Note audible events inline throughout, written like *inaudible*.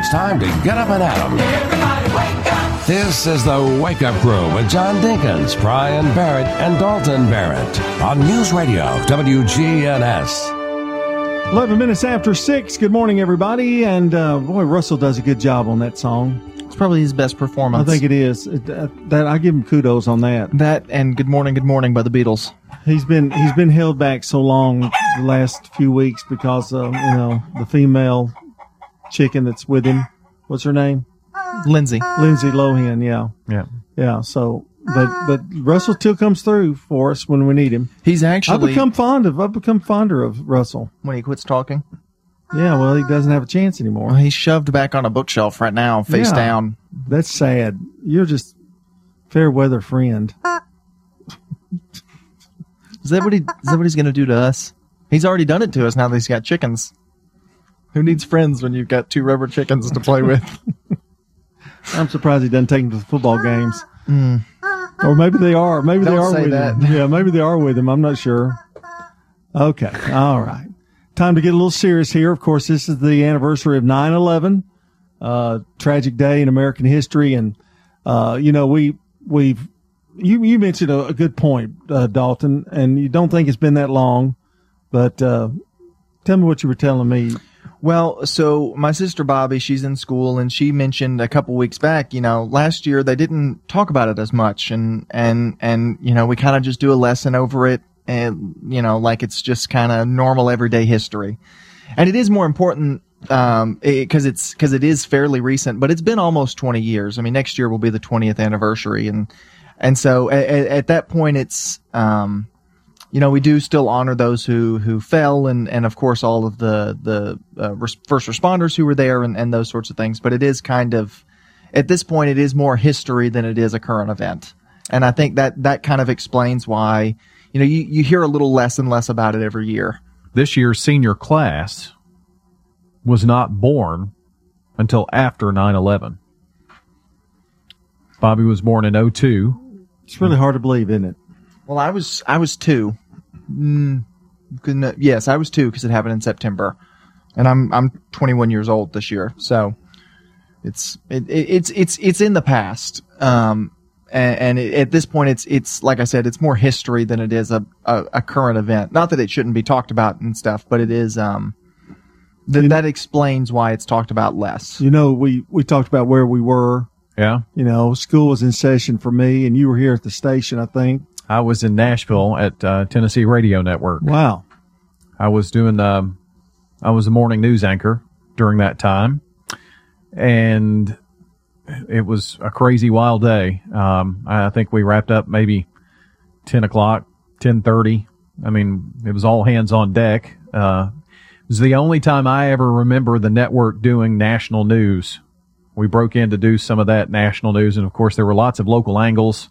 It's time to get up and at 'em. Everybody wake up! This is the Wake Up Crew with John Dinkins, Brian Barrett, and Dalton Barrett on News Radio WGNS. 11 minutes after 6. Good morning, everybody. And uh, boy, Russell does a good job on that song. It's probably his best performance. I think it is. It, uh, that I give him kudos on that. that and "Good Morning, Good Morning" by the Beatles. He's been he's been held back so long the last few weeks because uh, you know the female chicken that's with him. What's her name? Lindsay. Lindsay Lohan. Yeah, Yeah. yeah. So, but but Russell still comes through for us when we need him. He's I've actually become fond of. I've become fonder of Russell. when he quits talking. Yeah. Well, he doesn't have a chance anymore. Well, he's shoved back on a bookshelf right now, face Yeah. down. That's sad. You're just fair weather friend. Is that what he? Is that what he's going to do to us? He's already done it to us. Now that he's got chickens. Who needs friends when you've got two rubber chickens to play with? *laughs* I'm surprised he doesn't take them to the football games. Or maybe they are. Maybe they. Don't are say with that. him. Yeah, maybe they are with him. I'm not sure. Okay. All right. Time to get a little serious here. Of course, this is the anniversary of 9 11, uh, tragic day in American history. And, uh, you know, we, we've, you, you mentioned a, a good point, uh, Dalton, and you don't think it's been that long, but, uh, tell me what you were telling me. Well, so my sister Bobby, she's in school, and she mentioned a couple weeks back. You know, last year they didn't talk about it as much, and and and you know we kind of just do a lesson over it, and you know like it's just kind of normal everyday history, and it is more important um because it's because it is fairly recent, but it's been almost twenty years. I mean, next year will be the twentieth anniversary, and and so at, at that point it's um you know, we do still honor those who who fell, and and of course all of the the uh, res- first responders who were there, and and those sorts of things. But it is kind of at this point, it is more history than it is a current event, and I think that that kind of explains why you know you you hear a little less and less about it every year. this year's senior class was not born until after 9-11. Bobby was born in 02. It's really hard to believe, isn't it? Well, I was I was two. Mm, yes, I was two because it happened in September, and I'm I'm 21 years old this year. So it's it, it, it's it's it's in the past. Um, and, and it, at this point, it's it's like I said, it's more history than it is a, a, a current event. Not that it shouldn't be talked about and stuff, but it is. Um, th- that explains why it's talked about less. You know, we, we talked about where we were Yeah. you know, school was in session for me, and you were here at the station, I think. I was in Nashville at uh, Tennessee Radio Network. Wow. I was doing um, I was a morning news anchor during that time, and it was a crazy wild day. Um, I think we wrapped up maybe ten o'clock, ten thirty. I mean, it was all hands on deck. Uh, it was the only time I ever remember the network doing national news. We broke in to do some of that national news, and of course, there were lots of local angles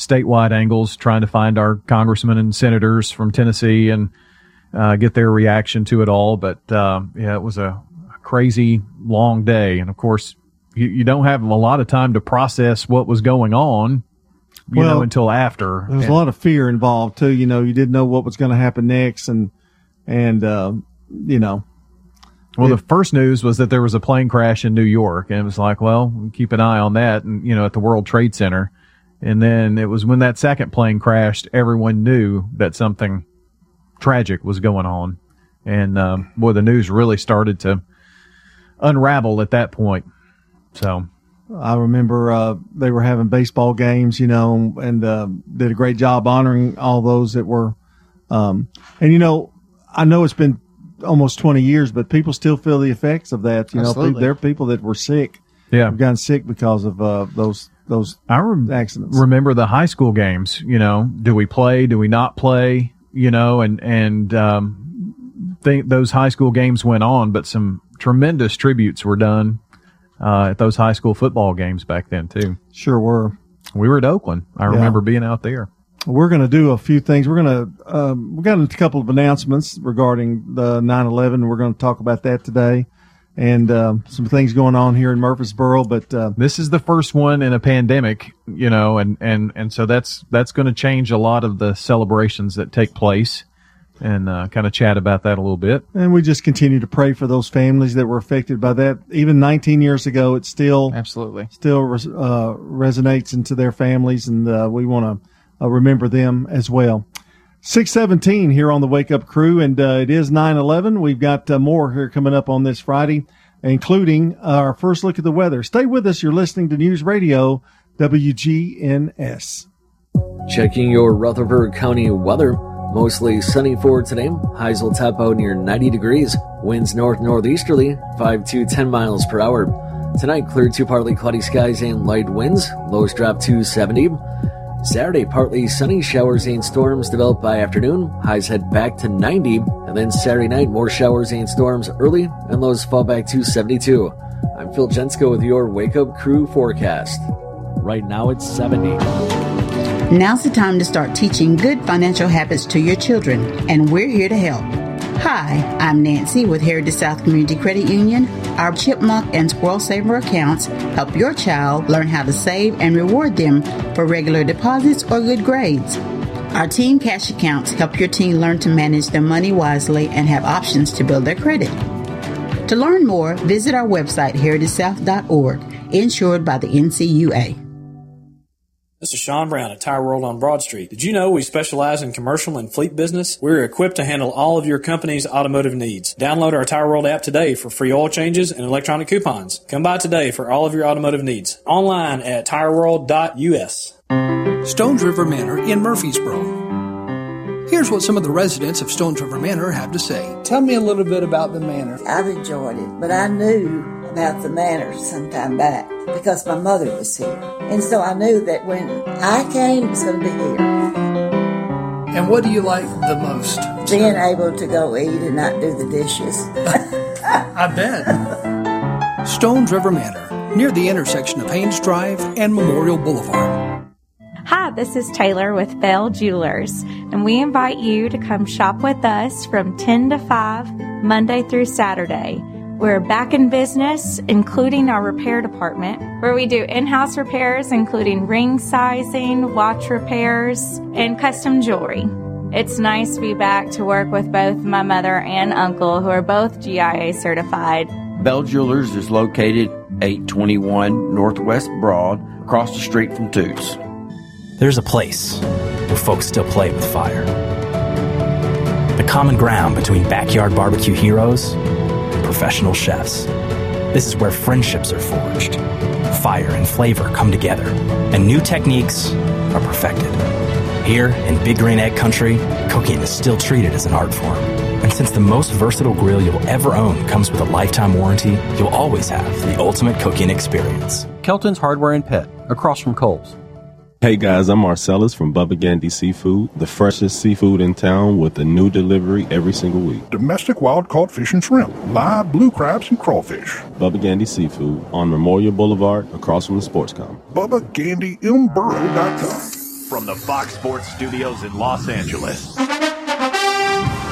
statewide angles, trying to find our congressmen and senators from Tennessee and uh, get their reaction to it all. But uh, yeah, it was a, crazy long day, and of course, you, you don't have a lot of time to process what was going on, you Well, know, until after. There was a lot of fear involved too. You know, you didn't know what was going to happen next, and and uh, you know, Well, the first news was that there was a plane crash in New York, and it was like, well, keep an eye on that, and you know, at the World Trade Center. And then it was when that second plane crashed, everyone knew that something tragic was going on, and um, boy, the news really started to unravel at that point. So, I remember uh, they were having baseball games, you know, and uh, did a great job honoring all those that were. Um, and you know, I know it's been almost twenty years, but people still feel the effects of that. You know, Absolutely. there are people that were sick, yeah, have gotten sick because of uh, those those I rem- accidents. remember the high school games. You know, do we play? Do we not play? You know, and and um, think those high school games went on, but some tremendous tributes were done uh, at those high school football games back then too. Sure were. We were at Oakland. I remember being out there. We're going to do a few things. We're going to, um, we got a couple of announcements regarding the 9-11. We're going to talk about that today and, um, some things going on here in Murfreesboro. But, uh, This is the first one in a pandemic, you know, and and and so that's that's going to change a lot of the celebrations that take place. and uh, kind of chat about that a little bit. And we just continue to pray for those families that were affected by that. Even 19 years ago, it still Absolutely. still uh, resonates into their families, and uh, we want to uh, remember them as well. 617 here on the Wake Up Crew, and uh, it is 9 11. We've got uh, more here coming up on this Friday, including our first look at the weather. Stay with us. You're listening to News Radio WGNS. Checking your Rutherford County weather. Mostly sunny for today. Highs will top out near 90 degrees. Winds north northeasterly, 5 to 10 miles per hour. Tonight, clear to partly cloudy skies and light winds. Lows drop to 70. Saturday, partly sunny showers and storms develop by afternoon. Highs head back to 90. And then Saturday night, more showers and storms early, and lows fall back to 72. I'm Phil Jensko with your Wake Up Crew forecast. Right now, it's 70. Now's the time to start teaching good financial habits to your children, and we're here to help. Hi, I'm Nancy with Heritage South Community Credit Union. Our Chipmunk and Squirrel Saver accounts help your child learn how to save and reward them for regular deposits or good grades. Our Teen Cash accounts help your teen learn to manage their money wisely and have options to build their credit. To learn more, visit our website, heritagesouth.org, insured by the NCUA. This is Sean Brown at Tire World on Broad Street. Did you know we specialize in commercial and fleet business? We're equipped to handle all of your company's automotive needs. Download our Tire World app today for free oil changes and electronic coupons. Come by today for all of your automotive needs. Online at tireworld.us. Stones River Manor in Murfreesboro. Here's what some of the residents of Stones River Manor have to say. Tell me a little bit about the manor. I've enjoyed it, but I knew about the manor some time back because my mother was here. And so I knew that when I came, it was going to be here. And what do you like the most? Being able to go eat and not do the dishes. *laughs* I bet. Stones River Manor, near the intersection of Haynes Drive and Memorial Boulevard. Hi, this is Taylor with Bell Jewelers, and we invite you to come shop with us from 10 to 5, Monday through Saturday. We're back in business, including our repair department, where we do in house repairs, including ring sizing, watch repairs, and custom jewelry. It's nice to be back to work with both my mother and uncle, who are both GIA certified. Bell Jewelers is located 821 Northwest Broad, across the street from Toots. There's a place where folks still play with fire. The common ground between backyard barbecue heroes and professional chefs. This is where friendships are forged, fire and flavor come together, and new techniques are perfected. Here in Big Green Egg Country, cooking is still treated as an art form. And since the most versatile grill you'll ever own comes with a lifetime warranty, you'll always have the ultimate cooking experience. Kelton's Hardware and Pet, across from Kohl's. Hey guys, I'm Marcellus from Bubba Gandy Seafood, the freshest seafood in town with a new delivery every single week. Domestic wild caught fish and shrimp, live blue crabs and crawfish. Bubba Gandy Seafood on Memorial Boulevard across from the Sportscom. BubbaGandyMboro.com. From the Fox Sports Studios in Los Angeles.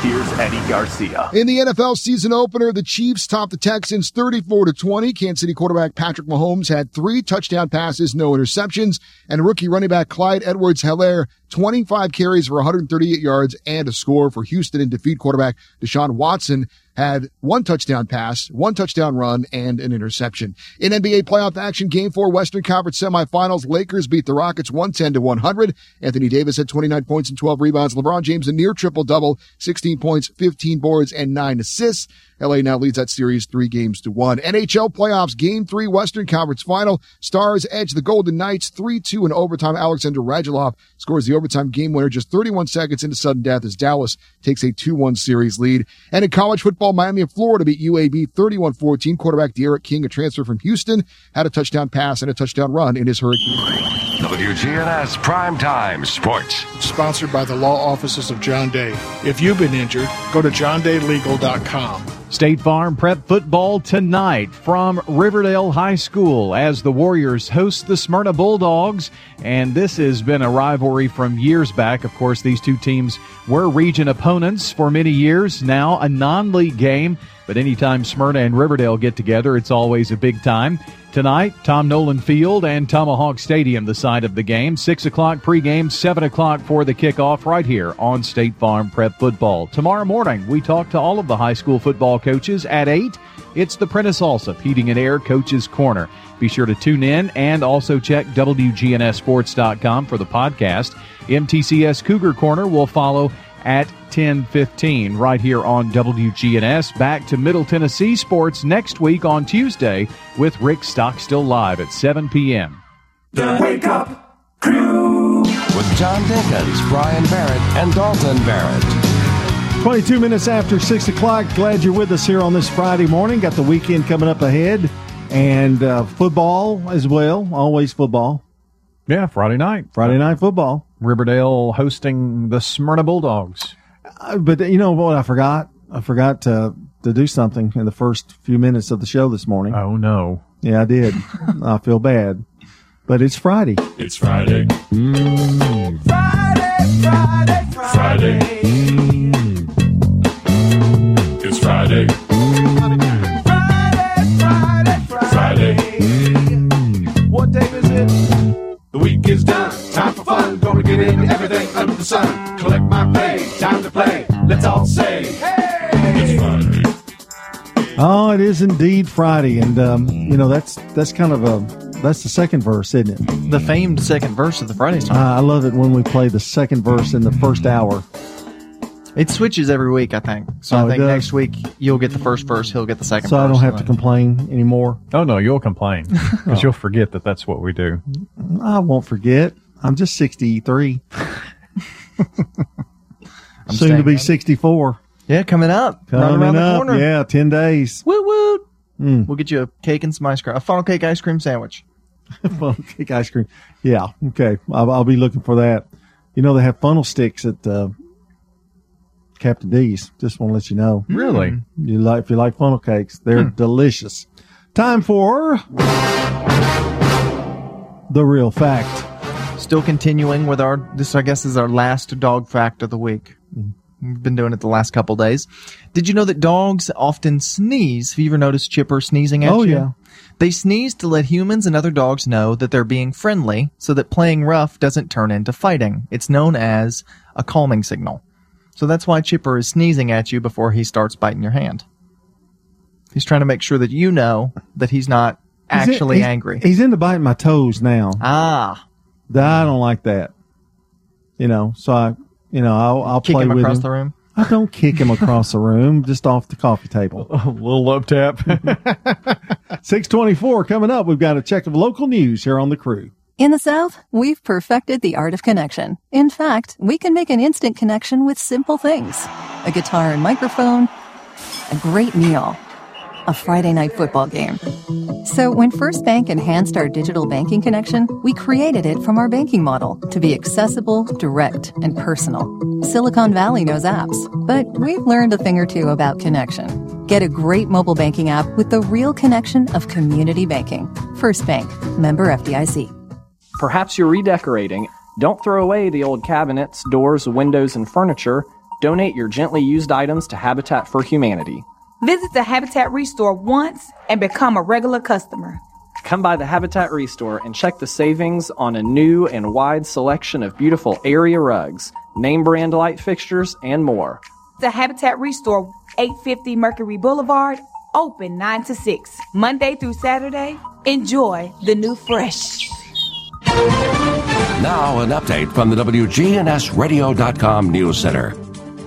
Here's Eddie Garcia. In the NFL season opener, the Chiefs topped the Texans 34 to 20. Kansas City quarterback Patrick Mahomes had three touchdown passes, no interceptions, and rookie running back Clyde Edwards-Helaire 25 carries for 138 yards and a score for Houston and defeat quarterback Deshaun Watson had one touchdown pass, one touchdown run, and an interception. In NBA playoff action, game four Western Conference semifinals, Lakers beat the Rockets 110 to 100. Anthony Davis had 29 points and 12 rebounds. LeBron James a near triple double, 16 points, 15 boards, and nine assists. LA now leads that series three games to one. NHL playoffs, game three, Western Conference final. Stars edge the Golden Knights 3-2 in overtime. Alexander Radulov scores the overtime game winner just 31 seconds into sudden death as Dallas takes a 2-1 series lead. And in college football, Miami of Florida beat UAB 31-14. Quarterback D'Eriq King, a transfer from Houston, had a touchdown pass and a touchdown run in his Hurricane. WGNS Prime Time Sports. Sponsored by the law offices of John Day. If you've been injured, go to johndaylegal.com. State Farm Prep football tonight from Riverdale High School as the Warriors host the Smyrna Bulldogs. And this has been a rivalry from years back. Of course, these two teams were region opponents for many years. Now a non league game But anytime Smyrna and Riverdale get together, it's always a big time. Tonight, Tom Nolan Field and Tomahawk Stadium, the site of the game. 6 o'clock pregame, 7 o'clock for the kickoff right here on State Farm Prep Football. Tomorrow morning, we talk to all of the high school football coaches at 8. It's the Prentice Allsup Heating and Air Coaches Corner. Be sure to tune in and also check WGNSSports.com for the podcast. MTCS Cougar Corner will follow at 10:15 right here on WGNS. Back to Middle Tennessee sports next week on Tuesday with Rick Stockstill live at 7 p.m. The Wake Up Crew with John Dinkins, Brian Barrett, and Dalton Barrett. 22 minutes after 6 o'clock. Glad you're with us here on this Friday morning. Got the weekend coming up ahead and uh, football as well. Always football. Yeah, Friday night. Friday night football. Riverdale hosting the Smyrna Bulldogs. Uh, but you know what? I forgot. I forgot to to do something in the first few minutes of the show this morning. Oh no! Yeah, I did. I feel bad, but it's Friday. It's Friday. Mm. Friday, Friday, Friday. Mm. It's Friday. Friday, Friday, Friday. Mm. What day is it? The week is done. Time for fun. Gonna get into everything under the sun. Collect my pay. Time to play. Let's all say, hey! It's Friday. Oh, it is indeed Friday, and um, you know that's that's kind of a that's the second verse, isn't it? The famed second verse of the Friday song. Uh, I love it when we play the second verse in the first hour. It switches every week, I think. So Oh, I think next week you'll get the first verse, he'll get the second So verse. I don't have to complain anymore. Oh no, you'll complain because *laughs* you'll forget that that's what we do. I won't forget. I'm just 63. *laughs* I'm Soon to be on it. 64. Yeah, coming up. right Coming around the up. corner. Yeah, 10 days. Woo woo. Mm. We'll get you a cake and some ice cream. A funnel cake ice cream sandwich. *laughs* funnel cake ice cream. Yeah, okay. I'll, I'll be looking for that. You know, they have funnel sticks at uh, Captain D's. Just want to let you know. Really? You like if you like funnel cakes, they're delicious. Time for the real fact. Still continuing with our this I guess is our last dog fact of the week. We've been doing it the last couple days. Did you know that dogs often sneeze? Have you ever noticed Chipper sneezing at Oh, you? yeah. They sneeze to let humans and other dogs know that they're being friendly so that playing rough doesn't turn into fighting. It's known as a calming signal. So that's why Chipper is sneezing at you before he starts biting your hand. He's trying to make sure that you know that he's not He's in- actually he's- angry. He's into biting my toes now. Ah. I don't like that. You know, so I, you know, I'll, I'll Kick play him with across him. the room? I don't kick him across the room, just off the coffee table. *laughs* A little love tap. *laughs* 624 coming up. We've got a check of local news here on the crew. In the South, we've perfected the art of connection. In fact, we can make an instant connection with simple things a guitar and microphone, a great meal, a Friday night football game. So when First Bank enhanced our digital banking connection, we created it from our banking model to be accessible, direct, and personal. Silicon Valley knows apps, but we've learned a thing or two about connection. Get a great mobile banking app with the real connection of community banking. First Bank, member FDIC. Perhaps you're redecorating. Don't throw away the old cabinets, doors, windows, and furniture. Donate your gently used items to Habitat for Humanity. Visit the Habitat Restore once and become a regular customer. Come by the Habitat Restore and check the savings on a new and wide selection of beautiful area rugs, name brand light fixtures, and more. The Habitat Restore, 850 Mercury Boulevard, open 9 to 6, Monday through Saturday. Enjoy the new fresh. Now, an update from the WGNSradio.com News Center.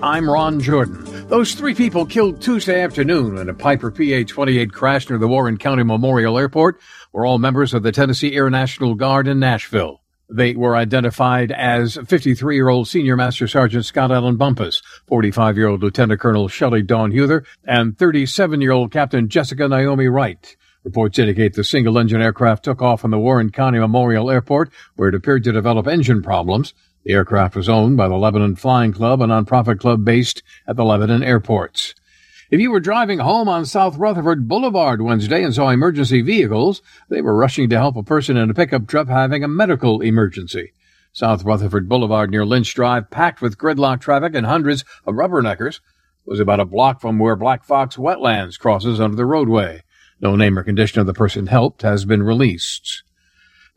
I'm Ron Jordan. Those three people killed Tuesday afternoon when a Piper PA 28 crashed near the Warren County Memorial Airport were all members of the Tennessee Air National Guard in Nashville. They were identified as 53 year old Senior Master Sergeant Scott Allen Bumpus, 45 year old Lieutenant Colonel Shelley Dawn Huther, and 37 year old Captain Jessica Naomi Wright. Reports indicate the single engine aircraft took off from the Warren County Memorial Airport, where it appeared to develop engine problems. The aircraft was owned by the Lebanon Flying Club, a nonprofit club based at the Lebanon airports. If you were driving home on South Rutherford Boulevard Wednesday and saw emergency vehicles, they were rushing to help a person in a pickup truck having a medical emergency. South Rutherford Boulevard near Lynch Drive packed with gridlock traffic and hundreds of rubberneckers. was about a block from where Black Fox Wetlands crosses under the roadway. No name or condition of the person helped has been released.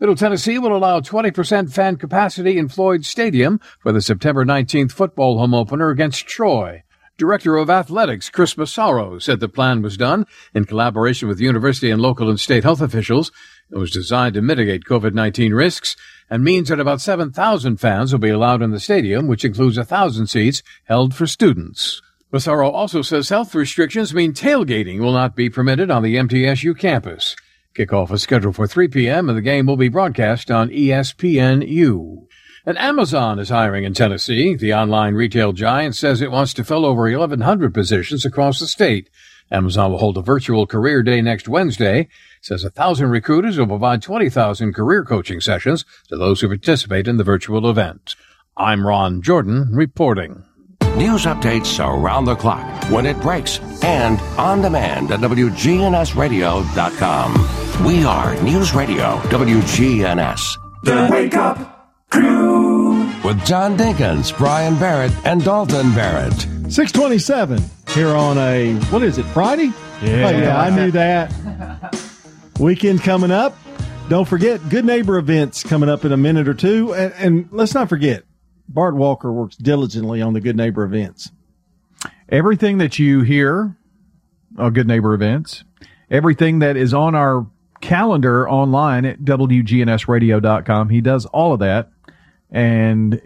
Middle Tennessee will allow 20% fan capacity in Floyd Stadium for the September 19th football home opener against Troy. Director of Athletics Chris Massaro said the plan was done in collaboration with university and local and state health officials. It was designed to mitigate COVID-19 risks and means that about 7,000 fans will be allowed in the stadium, which includes 1,000 seats held for students. Massaro also says health restrictions mean tailgating will not be permitted on the MTSU campus. Kickoff is scheduled for 3 p.m. and the game will be broadcast on ESPNU. And Amazon is hiring in Tennessee. The online retail giant says it wants to fill over 1,100 positions across the state. Amazon will hold a virtual career day next Wednesday. Says a thousand recruiters will provide 20,000 career coaching sessions to those who participate in the virtual event. I'm Ron Jordan reporting. News updates around the clock, when it breaks, and on demand at WGNSradio.com. We are News Radio WGNS. The Wake Up Crew. With John Dinkins, Brian Barrett, and Dalton Barrett. 627 here on a, what is it, Friday? Yeah. Oh, yeah, I knew that. Weekend coming up. Don't forget, Good Neighbor events coming up in a minute or two. And, and let's not forget, Bart Walker works diligently on the Good Neighbor events. Everything that you hear on Good Neighbor events, everything that is on our calendar online at WGNSradio.com, he does all of that. And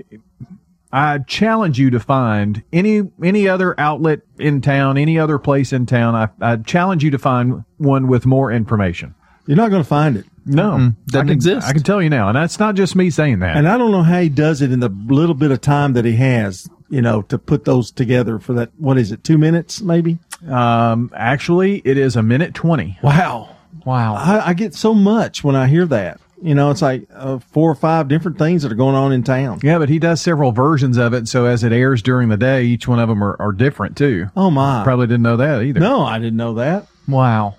I challenge you to find any any other outlet in town, any other place in town. I, I challenge you to find one with more information. You're not going to find it. No, Mm-mm. Doesn't I can, exist. I can tell you now, and that's not just me saying that. And I don't know how he does it in the little bit of time that he has, you know, to put those together for that. What is it? Two minutes, maybe? Um, actually, it is a minute 20. Wow. Wow. I, I get so much when I hear that. You know, it's like uh, four or five different things that are going on in town. Yeah, but he does several versions of it. So as it airs during the day, each one of them are, are different too. Oh my. Probably didn't know that either. No, I didn't know that. Wow.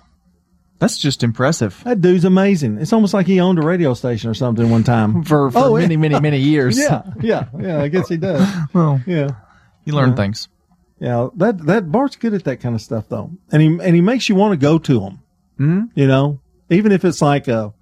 That's just impressive. That dude's amazing. It's almost like he owned a radio station or something one time. *laughs* For, for Oh, yeah. many, many, many *laughs* years. Yeah, yeah, yeah. I guess he does. *laughs* Well, yeah. You learn Yeah. things. Yeah, that that Bart's good at that kind of stuff though, and he and he makes you want to go to him. Mm-hmm. You know, even if it's like a,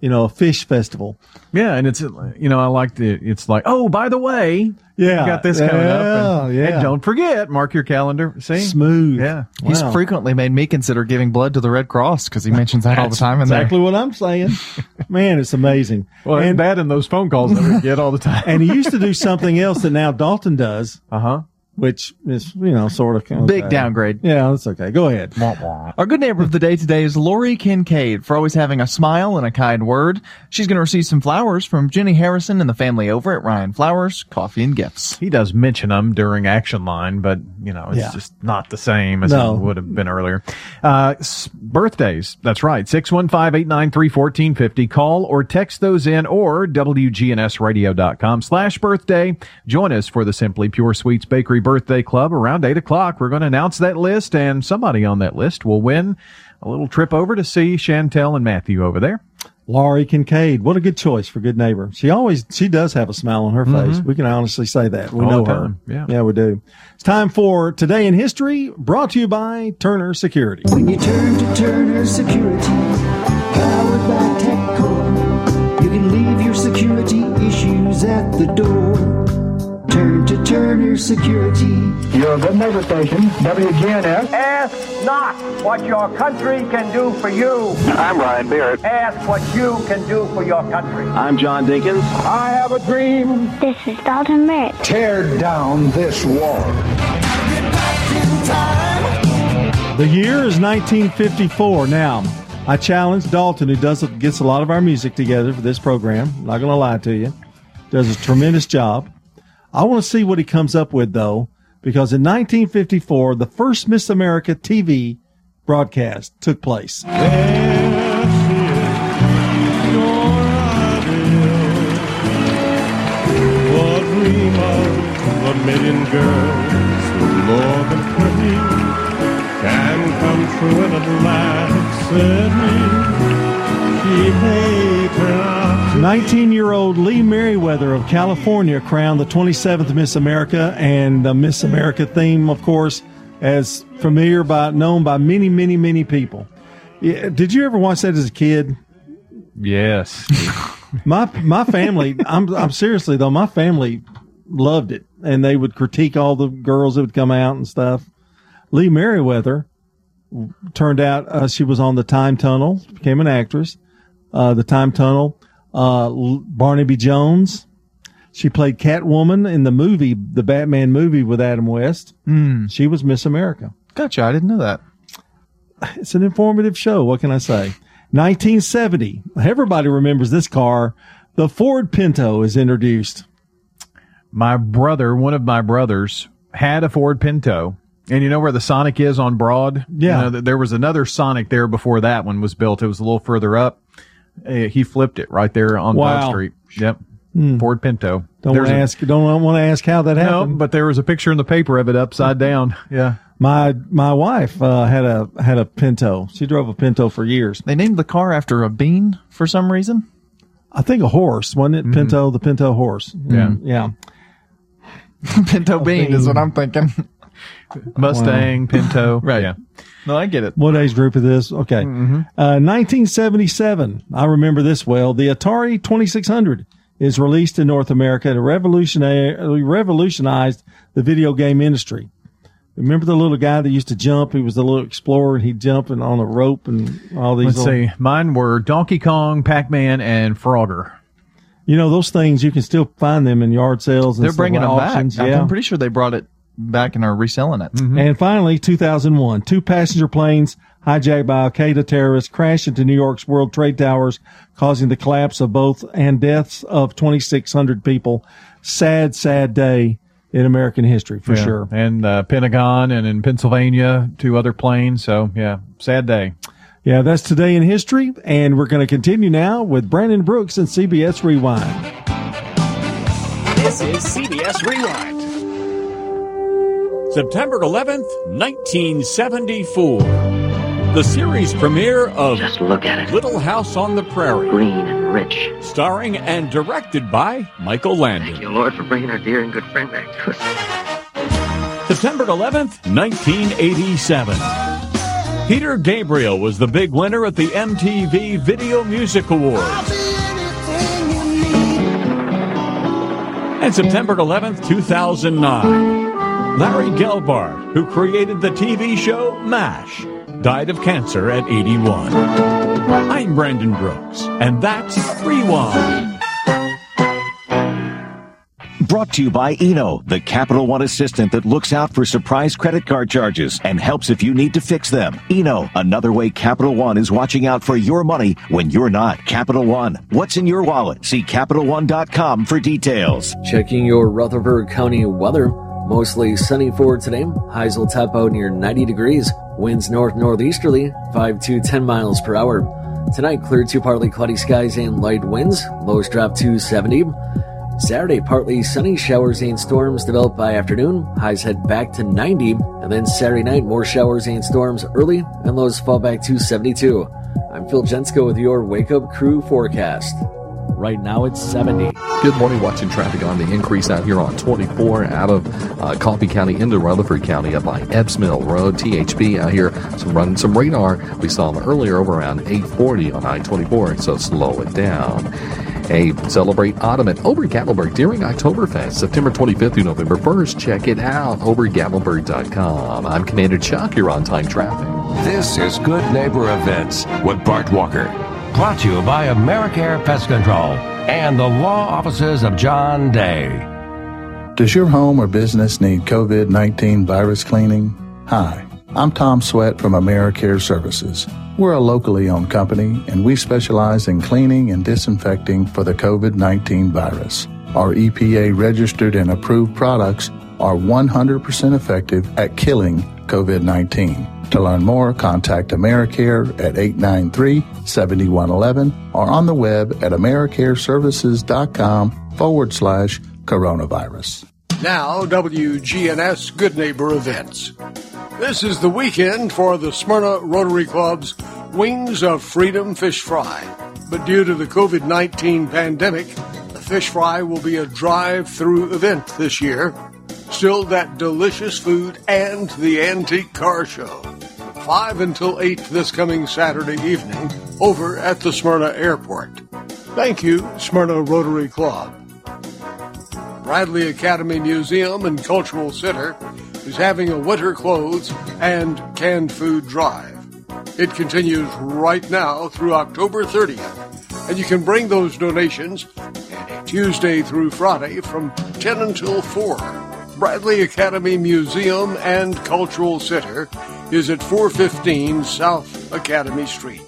you know, a fish festival. Yeah, and it's you know I like the it's like oh by the way Yeah, we got this coming up yeah, and, yeah. and don't forget mark your calendar see Smooth. yeah He's frequently made me consider giving blood to the Red Cross because he mentions that all the time in exactly there. what I'm saying. *laughs* Man, it's amazing. well and that and those phone calls that we get all the time and he used to do *laughs* something else that now Dalton does, uh huh which is you know sort of kind of Big downgrade. Yeah, that's okay. Go ahead. Our good neighbor of the day today is Lori Kincaid for always having a smile and a kind word. She's going to receive some flowers from Jenny Harrison and the family over at Ryan Flowers Coffee and Gifts. he does mention them during action line but you know it's Yeah. just not the same as No. it would have been earlier uh s- birthdays that's right 615-893-1450 call or text those in or wgnsradio.com slash birthday join us for the simply pure sweets bakery birthday club around 8 o'clock we're going to announce that list and somebody on that list will win a little trip over to see chantel and matthew over there Laurie Kincaid, what a good choice for good neighbor. She always, she does have a smile on her face. Mhm. We can honestly say that. We All know her. yeah. yeah, we do. It's time for Today in History, brought to you by Turner Security. When you turn to Turner Security, powered by TechCore, you can leave your security issues at the door. Turn to Turner Security. Your good neighbor station, WGNS. Ask not what your country can do for you. I'm Ryan Barrett. Ask what you can do for your country. I'm John Dinkins. I have a dream. This is Dalton Merritt. Tear down this wall. The year is 1954. Now, I challenge Dalton, who does gets a lot of our music together for this program. Not going to lie to you, does a tremendous job. I want to see what he comes up with though, because in 1954, the first Miss America TV broadcast took place. She her 19 year old Lee Meriwether of California crowned the 27th Miss America, and the Miss America theme, of course, as familiar by known by many, many, many people. Yeah, did you ever watch that as a kid? Yes. *laughs* my my family, I'm I'm seriously though, my family loved it, and they would critique all the girls that would come out and stuff. Lee Meriwether turned out uh, she was on the Time Tunnel, became an actress. Uh, the Time Tunnel. Uh, Barnaby Jones. She played Catwoman in the movie, the Batman movie with Adam West. Mm. She was Miss America. Gotcha. I didn't know that. *sighs* It's an informative show. What can I say? 1970. Everybody remembers this car. The Ford Pinto is introduced. My brother, one of my brothers, had a Ford Pinto. And you know where the Sonic is on Broad? Yeah. You know, there was another Sonic there before that one was built. It was a little further up. Uh, he flipped it right there on Wow. Broad Street. Yep. Hmm. Ford Pinto. Don't want to ask. Don't want to ask how that happened. No, but there was a picture in the paper of it upside down. Yeah. My my wife uh, had a had a Pinto. She drove a Pinto for years. They named the car after a bean for some reason. I think a horse, wasn't it? Pinto, the Pinto horse. Yeah. Mm, yeah. *laughs* Pinto bean is what I'm thinking. Mustang, Pinto. Right. Yeah. No, I get it. What age group is this? Okay. Uh, 1977. I remember this well. The Atari 2600 is released in North America revolutionary, revolutionized the video game industry. Remember the little guy that used to jump? He was the little explorer and he'd jump and on a rope and all these. Let's little- see. Mine were Donkey Kong, Pac Man, and Frogger. You know, those things, you can still find them in yard sales and They're bringing like them auctions. back. Yeah. I'm pretty sure they brought it back and are reselling it. And finally, 2001, two passenger planes hijacked by Al Qaeda terrorists crashed into New York's World Trade Towers, causing the collapse of both and deaths of 2,600 people. Sad, sad day in American history for Yeah. sure. And uh, Pentagon and in Pennsylvania, two other planes. So, yeah, sad day. Yeah, that's today in history. And we're going to continue now with Brandon Brooks and CBS Rewind. This is CBS Rewind. September 11th, 1974. The series premiere of Just look at it. Little House on the Prairie. Green and rich. Starring and directed by Michael Landon. Thank you, Lord, for bringing our dear and good friend back to us. September 11th, 1987. Peter Gabriel was the big winner at the MTV Video Music Awards. And September 11th, 2009, Larry Gelbart, who created the TV show MASH, died of cancer at 81. I'm Brandon Brooks, and that's Rewind. Brought to you by Eno, the Capital One assistant that looks out for surprise credit card charges and helps if you need to fix them. Eno, another way Capital One is watching out for your money when you're not. Capital One, what's in your wallet? See CapitalOne.com for details. Checking your Rutherford County weather. Mostly sunny for today. Highs will top out near 90 degrees. Winds north northeasterly, 5 to 10 miles per hour. Tonight, clear to partly cloudy skies and light winds. Lows drop to 70. Saturday, partly sunny showers and storms develop by afternoon. Highs head back to 90. And then Saturday night, more showers and storms early, and lows fall back to 72. I'm Phil Jensko with your Wake Up Crew forecast. Right now, it's 70. Good morning. Watching traffic on the increase out here on 24 out of uh, Coffee County into Rutherford County up by Epps Mill Road. THP out here. Some running some radar. We saw them earlier over around 840 on I-24, so slow it down. A celebrate autumn at Ober Gatlinburg during Oktoberfest, September 25th through November 1st. Check it out, obergatlinburg.com. I'm Commander Chuck. You're on time traffic. This is Good Neighbor Events with Bart Walker. Brought to you by Americare Pest Control and the law offices of John Day. Does your home or business need COVID 19 virus cleaning? Hi, I'm Tom Sweat from AmeriCare Services. We're a locally owned company and we specialize in cleaning and disinfecting for the COVID 19 virus. Our EPA registered and approved products are 100% effective at killing COVID 19. To learn more, contact AmeriCare at 893 7111 or on the web at AmeriCareServices.com forward slash coronavirus. Now, WGNS Good Neighbor Events. This is the weekend for the Smyrna Rotary Club's Wings of Freedom Fish Fry. But due to the COVID 19 pandemic, the fish fry will be a drive through event this year. Still that delicious food and the antique car show. 5 until 8 this coming Saturday evening over at the Smyrna Airport. Thank you, Smyrna Rotary Club. Bradley Academy Museum and Cultural Center is having a winter clothes and canned food drive. It continues right now through October 30th, and you can bring those donations Tuesday through Friday from 10 until 4. Bradley Academy Museum and Cultural Center is at 415 South Academy Street.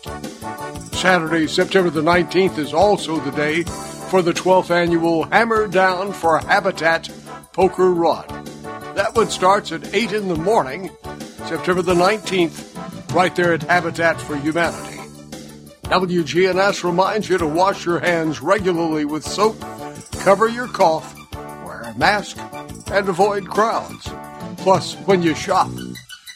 Saturday, September the 19th is also the day for the 12th annual Hammer Down for Habitat Poker Run. That one starts at 8 in the morning, September the 19th, right there at Habitat for Humanity. WGNS reminds you to wash your hands regularly with soap, cover your cough, wear a mask, and avoid crowds. Plus, when you shop,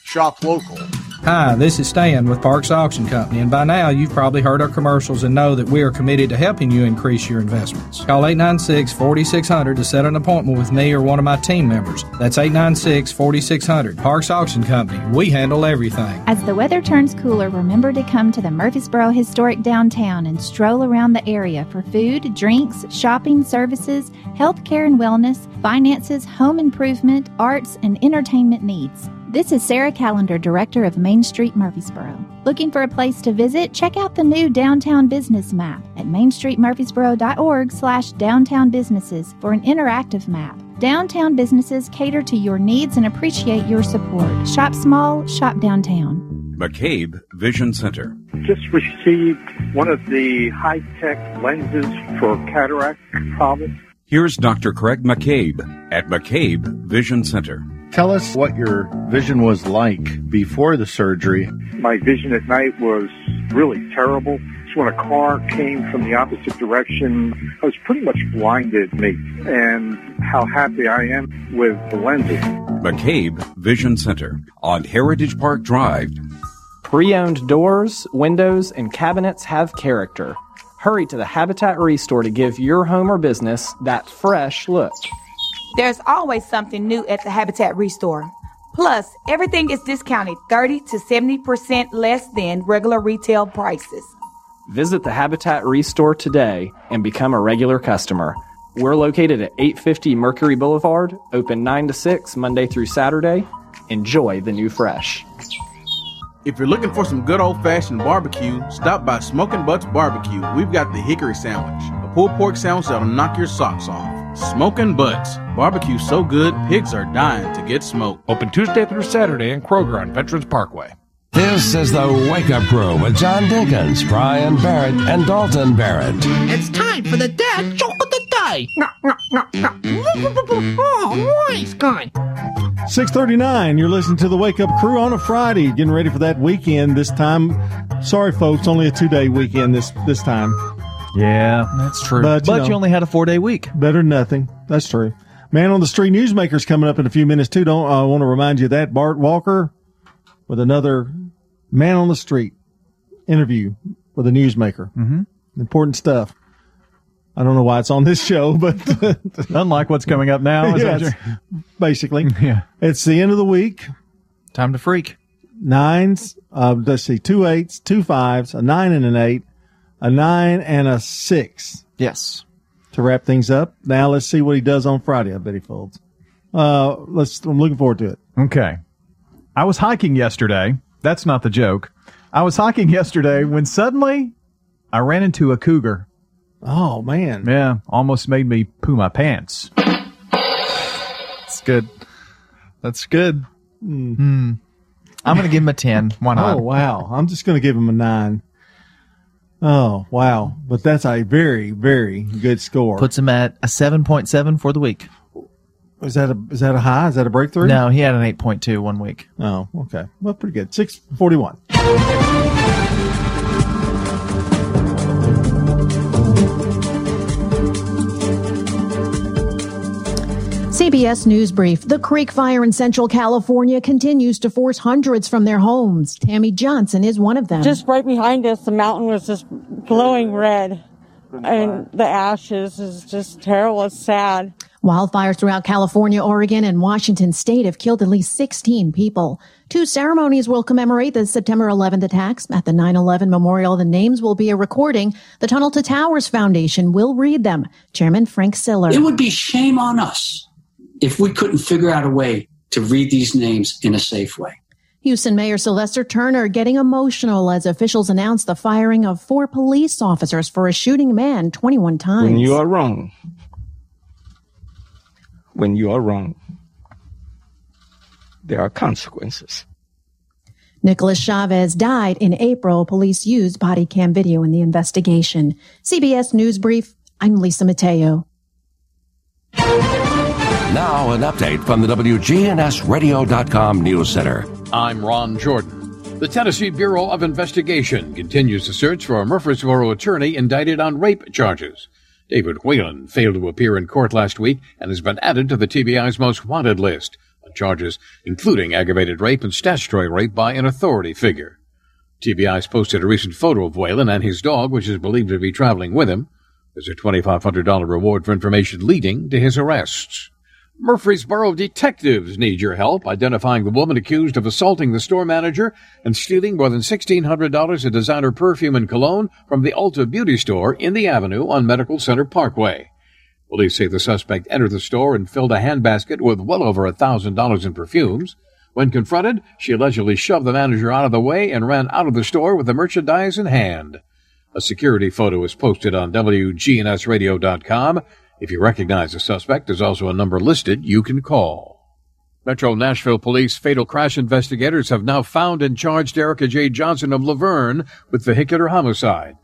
shop local. Hi, this is Stan with Parks Auction Company, and by now you've probably heard our commercials and know that we are committed to helping you increase your investments. Call 896 4600 to set an appointment with me or one of my team members. That's 896 4600. Parks Auction Company. We handle everything. As the weather turns cooler, remember to come to the Murfreesboro Historic Downtown and stroll around the area for food, drinks, shopping, services, health care and wellness, finances, home improvement, arts, and entertainment needs. This is Sarah Callender, Director of Main Street Murfreesboro. Looking for a place to visit? Check out the new Downtown Business Map at mainstreetmurfreesboro.org slash downtown businesses for an interactive map. Downtown businesses cater to your needs and appreciate your support. Shop small, shop downtown. McCabe Vision Center. Just received one of the high tech lenses for cataract problems. Here's Dr. Craig McCabe at McCabe Vision Center. Tell us what your vision was like before the surgery. My vision at night was really terrible. So when a car came from the opposite direction, I was pretty much blinded me. And how happy I am with the lenses. McCabe Vision Center on Heritage Park Drive. Pre owned doors, windows, and cabinets have character. Hurry to the Habitat Restore to give your home or business that fresh look. There's always something new at the Habitat Restore. Plus, everything is discounted 30 to 70% less than regular retail prices. Visit the Habitat Restore today and become a regular customer. We're located at 850 Mercury Boulevard, open 9 to 6 Monday through Saturday. Enjoy the new fresh. If you're looking for some good old fashioned barbecue, stop by Smoking Butts Barbecue. We've got the hickory sandwich, a pulled pork sandwich that'll knock your socks off. Smoking Butts. Barbecue so good, pigs are dying to get smoked. Open Tuesday through Saturday in Kroger on Veterans Parkway. This is the Wake Up Crew with John Dinkins, Brian Barrett, and Dalton Barrett. It's time for the dad joke of the day. No, no, no, no. Oh, nice guy. 639, you're listening to the Wake Up Crew on a Friday, getting ready for that weekend this time. Sorry, folks, only a two day weekend this, this time. Yeah, that's true. But, But you, you only had a four day week. Better than nothing. That's true. Man on the Street Newsmaker's coming up in a few minutes, too. Don't I want to remind you of that. Bart Walker with another Man on the Street interview with a newsmaker. Mm-hmm. Important stuff. I don't know why it's on this show, *laughs* but *laughs* unlike what's coming up now, that basically, *laughs* Yeah. it's the end of the week. Time to freak. Nines, uh, let's see, two eights, two fives, a nine and an eight, a nine and a six. Yes. To wrap things up. Now let's see what he does on Friday. I bet he folds. Uh, let's, I'm looking forward to it. Okay. I was hiking yesterday. That's not the joke. I was hiking yesterday when suddenly I ran into a cougar. Oh man. Yeah, almost made me poo my pants. That's good. That's good. Mm. Hmm. I'm going to give him a 10. Why not? Oh wow. I'm just going to give him a nine. Oh, wow. But that's a very, very good score. Puts him at a 7.7 for the week. Is that a is that a high? Is that a breakthrough? No, he had an 8.2 one week. Oh, okay. Well, pretty good. 641. CBS News Brief. The Creek Fire in Central California continues to force hundreds from their homes. Tammy Johnson is one of them. Just right behind us, the mountain was just glowing red. And the ashes is just terrible. It's sad. Wildfires throughout California, Oregon, and Washington state have killed at least 16 people. Two ceremonies will commemorate the September 11th attacks. At the 9-11 memorial, the names will be a recording. The Tunnel to Towers Foundation will read them. Chairman Frank Siller. It would be shame on us if we couldn't figure out a way to read these names in a safe way. Houston Mayor Sylvester Turner getting emotional as officials announced the firing of four police officers for a shooting a man 21 times. When you are wrong, when you are wrong, there are consequences. Nicholas Chavez died in April. Police used body cam video in the investigation. CBS News Brief. I'm Lisa Mateo. Now, an update from the WGNSradio.com News Center. I'm Ron Jordan. The Tennessee Bureau of Investigation continues to search for a Murfreesboro attorney indicted on rape charges. David Whalen failed to appear in court last week and has been added to the TBI's most wanted list on charges including aggravated rape and statutory rape by an authority figure. TBI's posted a recent photo of Whalen and his dog, which is believed to be traveling with him. There's a $2,500 reward for information leading to his arrest. Murfreesboro detectives need your help identifying the woman accused of assaulting the store manager and stealing more than $1,600 of designer perfume and cologne from the Ulta Beauty store in the Avenue on Medical Center Parkway. Police say the suspect entered the store and filled a handbasket with well over $1,000 in perfumes. When confronted, she allegedly shoved the manager out of the way and ran out of the store with the merchandise in hand. A security photo is posted on WGNSradio.com. If you recognize the suspect, there's also a number listed you can call. Metro Nashville Police fatal crash investigators have now found and charged Erica J. Johnson of La Vergne with vehicular homicide.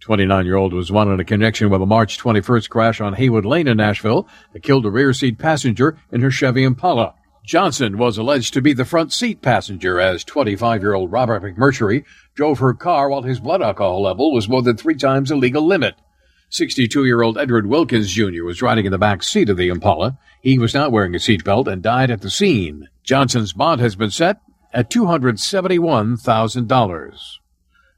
29 year old was wanted in connection with a March 21st crash on Haywood Lane in Nashville that killed a rear seat passenger in her Chevy Impala. Johnson was alleged to be the front seat passenger as 25 year old Robert McMurtry drove her car while his blood alcohol level was more than three times the legal limit. 62 year old Edward Wilkins Jr. was riding in the back seat of the Impala. He was not wearing a seatbelt and died at the scene. Johnson's bond has been set at $271,000.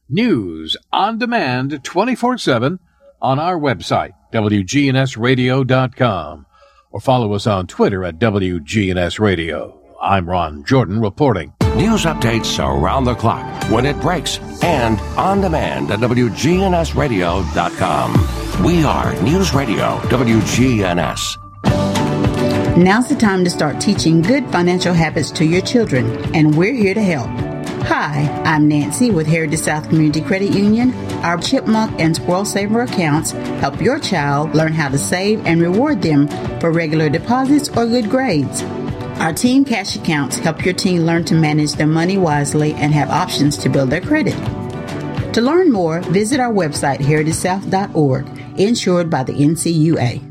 News on demand 24 7 on our website, WGNSradio.com, or follow us on Twitter at WGNS Radio. I'm Ron Jordan reporting. News updates around the clock, when it breaks, and on demand at WGNSradio.com. We are News Radio WGNS. Now's the time to start teaching good financial habits to your children, and we're here to help. Hi, I'm Nancy with Heritage South Community Credit Union. Our Chipmunk and Squirrel Saver accounts help your child learn how to save and reward them for regular deposits or good grades. Our Team Cash accounts help your teen learn to manage their money wisely and have options to build their credit. To learn more, visit our website, heritagesouth.org, insured by the NCUA.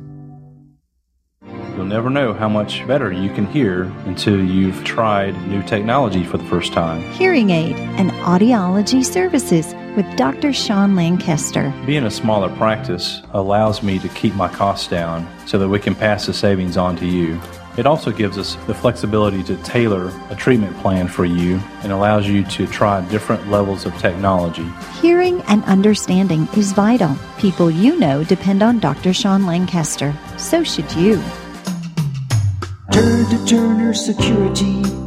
You'll never know how much better you can hear until you've tried new technology for the first time. Hearing Aid and Audiology Services with Dr. Sean Lancaster. Being a smaller practice allows me to keep my costs down so that we can pass the savings on to you. It also gives us the flexibility to tailor a treatment plan for you and allows you to try different levels of technology. Hearing and understanding is vital. People you know depend on Dr. Sean Lancaster. So should you. Turn to Turner Security.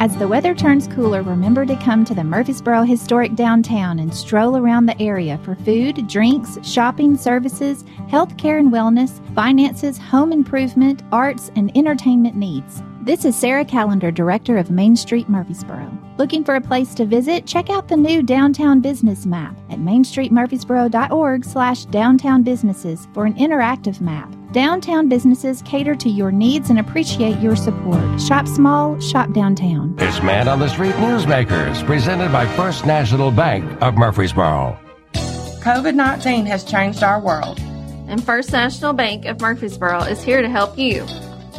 As the weather turns cooler, remember to come to the Murfreesboro Historic Downtown and stroll around the area for food, drinks, shopping, services, healthcare and wellness, finances, home improvement, arts, and entertainment needs. This is Sarah Callender, Director of Main Street Murfreesboro. Looking for a place to visit? Check out the new Downtown Business Map at mainstreetmurfreesboro.org slash downtown businesses for an interactive map. Downtown businesses cater to your needs and appreciate your support. Shop small, shop downtown. It's Man on the Street Newsmakers, presented by First National Bank of Murfreesboro. COVID 19 has changed our world. And First National Bank of Murfreesboro is here to help you.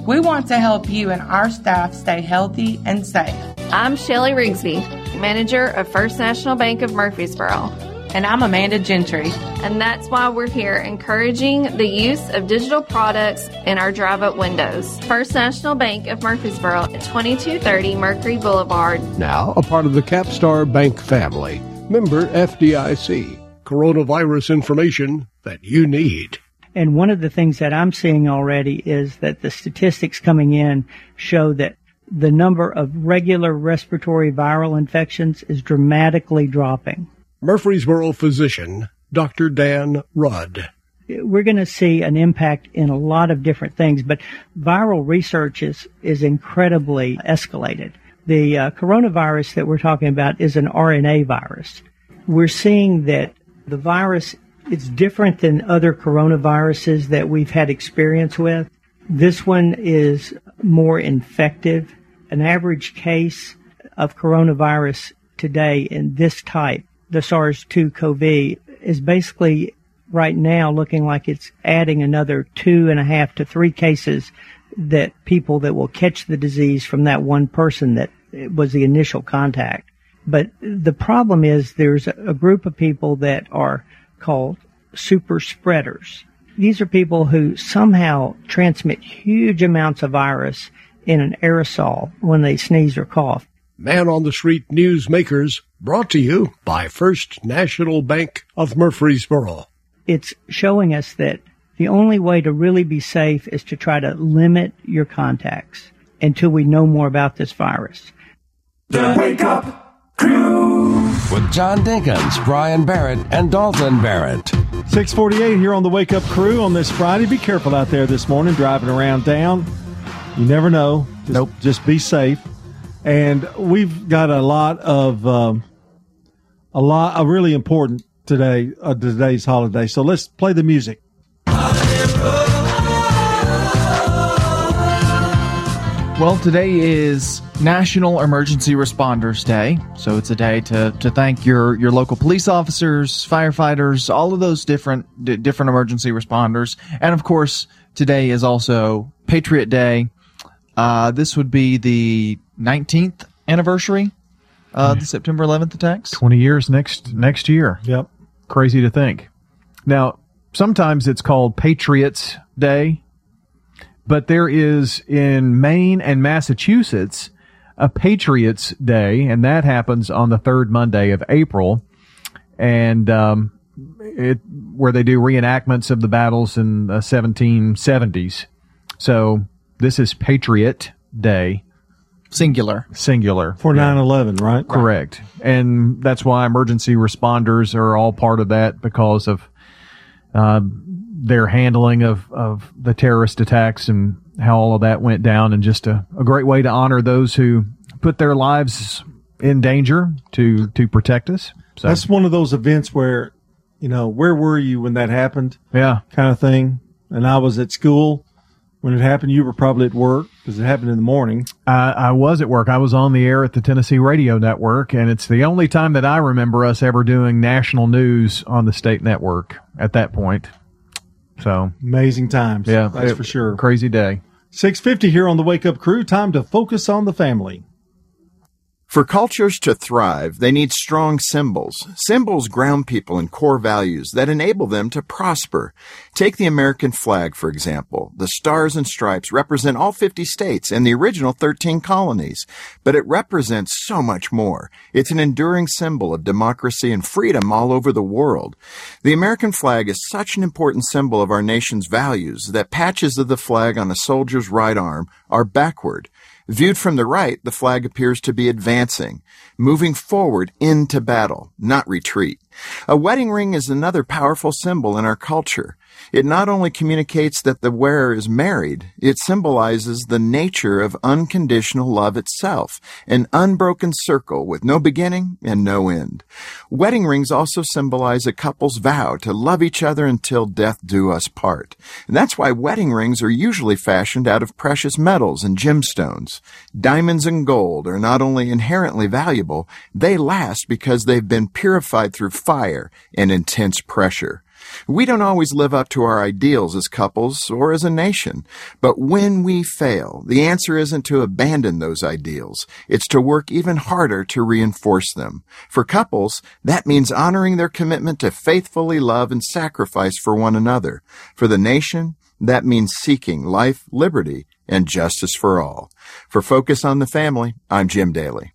We want to help you and our staff stay healthy and safe. I'm Shelly Rigsby, manager of First National Bank of Murfreesboro. And I'm Amanda Gentry. And that's why we're here encouraging the use of digital products in our drive up windows. First National Bank of Murfreesboro at 2230 Mercury Boulevard. Now a part of the Capstar Bank family. Member FDIC. Coronavirus information that you need. And one of the things that I'm seeing already is that the statistics coming in show that the number of regular respiratory viral infections is dramatically dropping. Murfreesboro physician Dr. Dan Rudd. We're going to see an impact in a lot of different things, but viral research is, is incredibly escalated. The uh, coronavirus that we're talking about is an RNA virus. We're seeing that the virus it's different than other coronaviruses that we've had experience with. This one is more infective. An average case of coronavirus today in this type, the SARS-2 CoV, is basically right now looking like it's adding another two and a half to three cases that people that will catch the disease from that one person that was the initial contact. But the problem is there's a group of people that are called super spreaders. These are people who somehow transmit huge amounts of virus in an aerosol when they sneeze or cough. Man on the Street Newsmakers brought to you by First National Bank of Murfreesboro. It's showing us that the only way to really be safe is to try to limit your contacts until we know more about this virus. The Wake Up Crew with John Dinkins, Brian Barrett, and Dalton Barrett. 648 here on the Wake Up Crew on this Friday. Be careful out there this morning driving around town. You never know. Just, nope. Just be safe. And we've got a lot of, um, a lot, a really important today, uh, today's holiday. So let's play the music. Well, today is National Emergency Responders Day, so it's a day to, to thank your, your local police officers, firefighters, all of those different d- different emergency responders, and of course, today is also Patriot Day. Uh, this would be the 19th anniversary of the September 11th attacks. Twenty years next next year. Yep. Crazy to think. Now, sometimes it's called Patriots Day but there is in Maine and Massachusetts a Patriots Day, and that happens on the third Monday of April, and um, it where they do reenactments of the battles in the 1770s. So this is Patriot Day. Singular. Singular. For 9 11, right? Correct. And that's why emergency responders are all part of that because of uh, their handling of, of the terrorist attacks and how all of that went down and just a, a great way to honor those who put their lives in danger to, to protect us. So That's one of those events where, you know, where were you when that happened? Yeah. Kind of thing. And I was at school when it happened. You were probably at work because it happened in the morning. I, I was at work. I was on the air at the Tennessee Radio Network, and it's the only time that I remember us ever doing national news on the state network at that point. So amazing times. Yeah, that's it- for sure. Crazy day. 650 here on the Wake Up Crew. Time to focus on the family. For cultures to thrive, they need strong symbols. Symbols ground people in core values that enable them to prosper. Take the American flag, for example. The stars and stripes represent all 50 states and the original 13 colonies. But it represents so much more. It's an enduring symbol of democracy and freedom all over the world. The American flag is such an important symbol of our nation's values that patches of the flag on a soldier's right arm are backward. Viewed from the right, the flag appears to be advancing, moving forward into battle, not retreat. A wedding ring is another powerful symbol in our culture. It not only communicates that the wearer is married, it symbolizes the nature of unconditional love itself, an unbroken circle with no beginning and no end. Wedding rings also symbolize a couple's vow to love each other until death do us part. And that's why wedding rings are usually fashioned out of precious metals and gemstones. Diamonds and gold are not only inherently valuable, they last because they've been purified through fire and intense pressure. We don't always live up to our ideals as couples or as a nation, but when we fail, the answer isn't to abandon those ideals. It's to work even harder to reinforce them. For couples, that means honoring their commitment to faithfully love and sacrifice for one another. For the nation, that means seeking life, liberty, and justice for all. For Focus on the Family, I'm Jim Daly.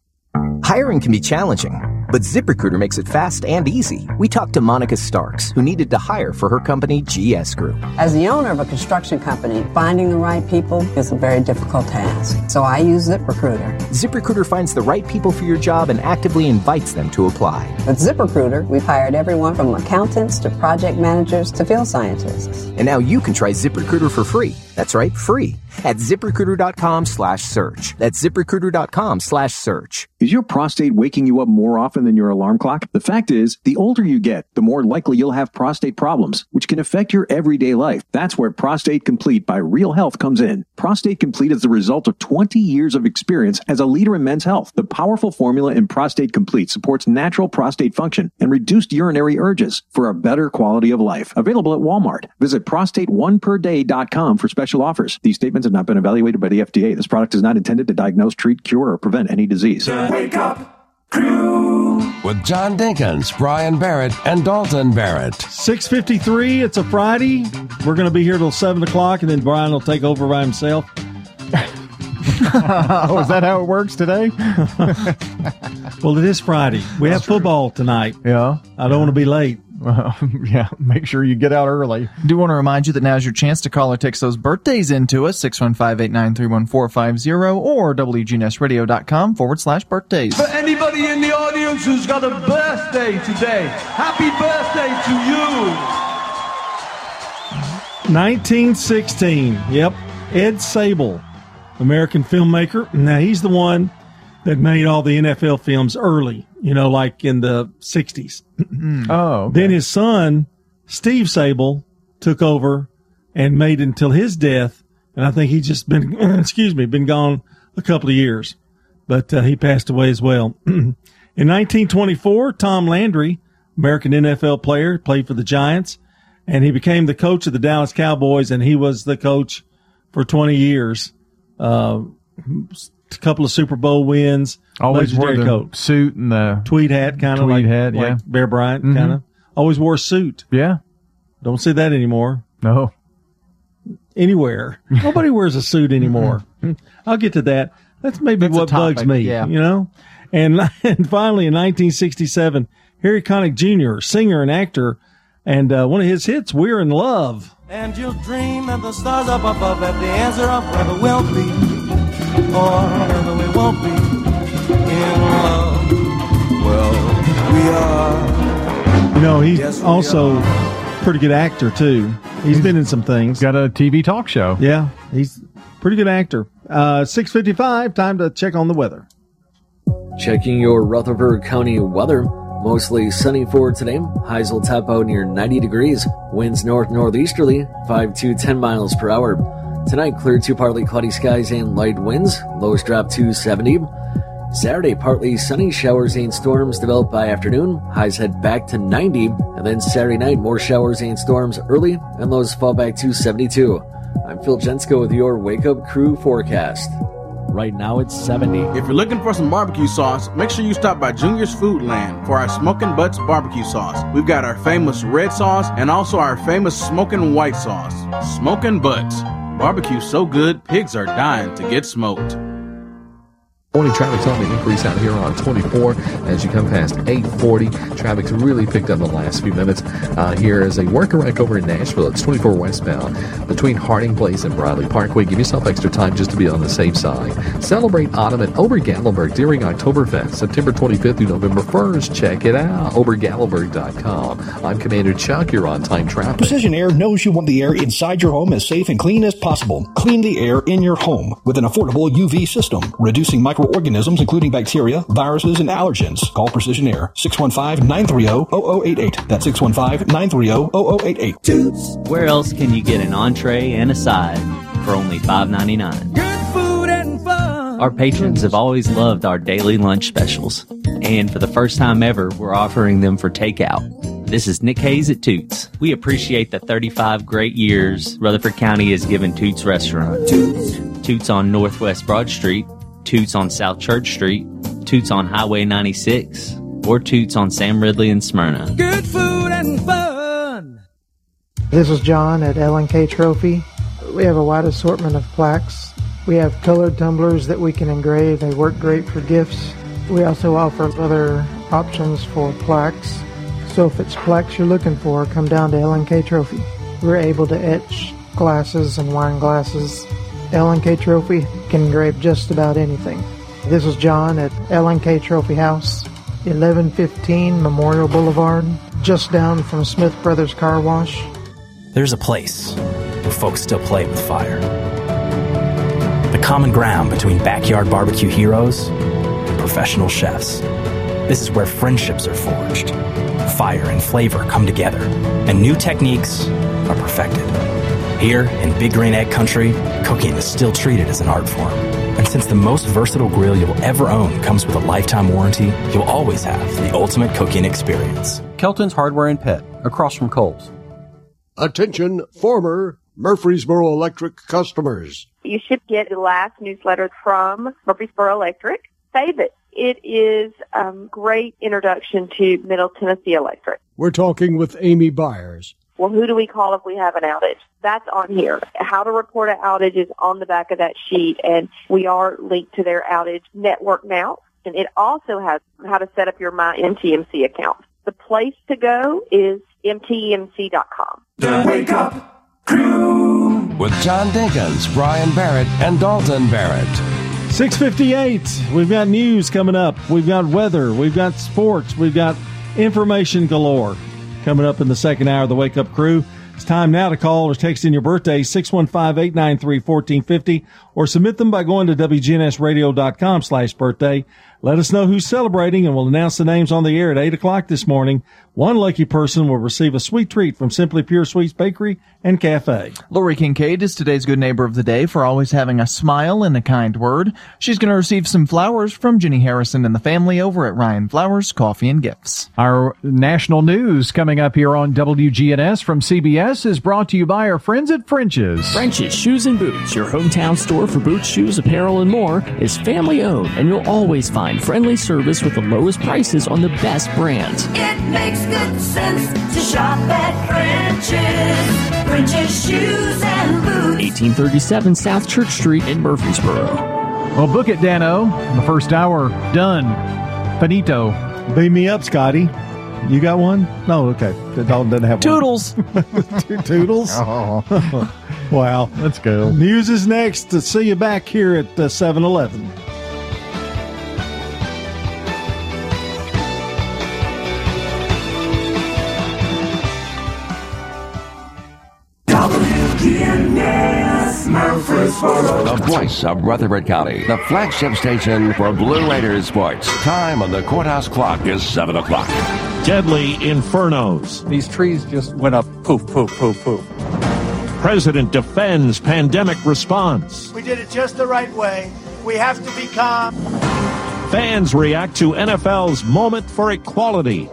Hiring can be challenging, but ZipRecruiter makes it fast and easy. We talked to Monica Starks, who needed to hire for her company, GS Group. As the owner of a construction company, finding the right people is a very difficult task. So I use ZipRecruiter. ZipRecruiter finds the right people for your job and actively invites them to apply. With ZipRecruiter, we've hired everyone from accountants to project managers to field scientists. And now you can try ZipRecruiter for free. That's right, free at ziprecruiter.com slash search. That's ziprecruiter.com slash search. Is your prostate waking you up more often than your alarm clock? The fact is, the older you get, the more likely you'll have prostate problems, which can affect your everyday life. That's where Prostate Complete by Real Health comes in. Prostate Complete is the result of 20 years of experience as a leader in men's health. The powerful formula in Prostate Complete supports natural prostate function and reduced urinary urges for a better quality of life. Available at Walmart. Visit prostate1perday.com for special offers. These statements have not been evaluated by the FDA. This product is not intended to diagnose, treat, cure, or prevent any disease. Wake up, crew. With John Dinkins, Brian Barrett, and Dalton Barrett. 653, it's a Friday. We're going to be here till 7 o'clock, and then Brian will take over by himself. *laughs* oh, is that how it works today? *laughs* well, it is Friday. We have football tonight. Yeah. I don't want to be late. Well, *laughs* yeah, make sure you get out early. Do want to remind you that now's your chance to call or text those birthdays into us, 615-893-1450 or WGNSradio.com forward slash birthdays. For anybody in the audience who's got a birthday today, happy birthday to you. 1916. Yep. Ed Sabol, American filmmaker. Now, he's the one that made all the NFL films early, you know, like in the 60s. *clears throat* oh. Then his son, Steve Sabol, took over and made until his death. And I think he's just been, *clears throat* excuse me, been gone a couple of years, but uh, he passed away as well. *clears throat* in 1924, Tom Landry, American NFL player, played for the Giants, and he became the coach of the Dallas Cowboys, and he was the coach for 20 years. Uh, a couple of Super Bowl wins. Always wore legendary the coat. suit and the tweed hat, kind of like, hat, like yeah. Bear Bryant, Mhm. kind of. Always wore a suit. Yeah. Don't see that anymore. No. Anywhere. Nobody *laughs* wears a suit anymore. I'll get to that. That's maybe That's what bugs me. yeah. You know? And, *laughs* and finally, in 1967, Harry Connick Jr., singer and actor, and uh, one of his hits, We're in Love. And you'll dream and the stars up above at the answer of whether we'll be or whether we won't be in love. Well, we are. You know, he's Yes, we also pretty good actor, too. He's been in some things. Got a TV talk show. Yeah, he's pretty good actor. Uh, 655, time to check on the weather. Checking your Rutherford County weather. Mostly sunny for today. Highs will top out near 90 degrees. Winds north northeasterly, 5 to 10 miles per hour. Tonight, clear to partly cloudy skies and light winds. Lows drop to 70. Saturday, partly sunny showers and storms develop by afternoon. Highs head back to 90. And then Saturday night, more showers and storms early, and lows fall back to 72. I'm Phil Jensko with your Wake Up Crew forecast. Right now, it's 70. If you're looking for some barbecue sauce, make sure you stop by Junior's Food Land for our Smoking Butts barbecue sauce. We've got our famous red sauce and also our famous smoking white sauce. Smoking Butts. Barbecue so good, pigs are dying to get smoked. Morning traffic's on the increase out here on 24 as you come past 840. Traffic's really picked up in the last few minutes. Uh, here is a worker wreck over in Nashville. It's 24 westbound between Harding Place and Briley Parkway. Give yourself extra time just to be on the safe side. Celebrate autumn at Ober Gatlinburg during Oktoberfest, September 25th through November 1st. Check it out, obergatlinburg.com. I'm Commander Chuck. You're on time traffic. Precision Air knows you want the air inside your home as safe and clean as possible. Clean the air in your home with an affordable UV system, reducing microorganisms including bacteria, viruses, and allergens. Call Precision Air 615-930-0088. That's 615-930-0088. Toots. Where else can you get an entree and a side for only $5.99? Good food and fun. Our patrons have always loved our daily lunch specials. And for the first time ever, we're offering them for takeout. This is Nick Hayes at Toots. We appreciate the 35 great years Rutherford County has given Toots Restaurant. Toots. Toots on Northwest Broad Street, Toots on South Church Street, Toots on Highway 96, or Toots on Sam Ridley and Smyrna. Good food and fun. This is John at L&K Trophy. We have a wide assortment of plaques. We have colored tumblers that we can engrave. They work great for gifts. We also offer other options for plaques. So if it's plaques you're looking for, come down to L&K Trophy. We're able to etch glasses and wine glasses. L&K Trophy can engrave just about anything. This is John at L&K Trophy House, 1115 Memorial Boulevard, just down from Smith Brothers Car Wash. There's a place where folks still play with fire. The common ground between backyard barbecue heroes and professional chefs. This is where friendships are forged, fire and flavor come together, and new techniques are perfected. Here in Big Green Egg Country, cooking is still treated as an art form. And since the most versatile grill you'll ever own comes with a lifetime warranty, you'll always have the ultimate cooking experience. Kelton's Hardware and Pet, across from Kohl's. Attention, former Murfreesboro Electric customers. You should get the last newsletter from Murfreesboro Electric. Save it. It is a um, great introduction to Middle Tennessee Electric. We're talking with Amy Byers. Well, who do we call if we have an outage? That's on here. How to report an outage is on the back of that sheet, and we are linked to their outage network now. And it also has how to set up your My MTMC account. The place to go is mtmc.com. The Wake Up Crew with John Dinkins, Brian Barrett, and Dalton Barrett. 658. We've got news coming up. We've got weather. We've got sports. We've got information galore coming up in the second hour of the Wake Up Crew. It's time now to call or text in your birthday, 615-893-1450, or submit them by going to WGNSradio.com slash birthday. Let us know who's celebrating and we'll announce the names on the air at 8 o'clock this morning. One lucky person will receive a sweet treat from Simply Pure Sweets Bakery and Cafe. Lori Kincaid is today's good neighbor of the day for always having a smile and a kind word. She's going to receive some flowers from Jenny Harrison and the family over at Ryan Flowers Coffee and Gifts. Our national news coming up here on WGNS from CBS is brought to you by our friends at French's. French's Shoes and Boots, your hometown store for boots, shoes, apparel, and more, is family owned, and you'll always find friendly service with the lowest prices on the best brands. It makes good sense to shop at French's. French's Shoes and Boots. 1837 South Church Street in Murfreesboro. Well, book it, Danno. The first hour done. Finito. Beam me up, Scotty. You got one? No, okay. Dalton doesn't have Toodles. one. Toodles. *laughs* Oh. *laughs* *laughs* wow. Let's go. News is next. To see you back here at uh, 7-Eleven. The voice of Rutherford County, the flagship station for Blue Raiders sports. Time on the courthouse clock is 7 o'clock. Deadly infernos. These trees just went up poof, poof, poof, poof. President defends pandemic response. We did it just the right way. We have to be calm. Fans react to NFL's moment for equality.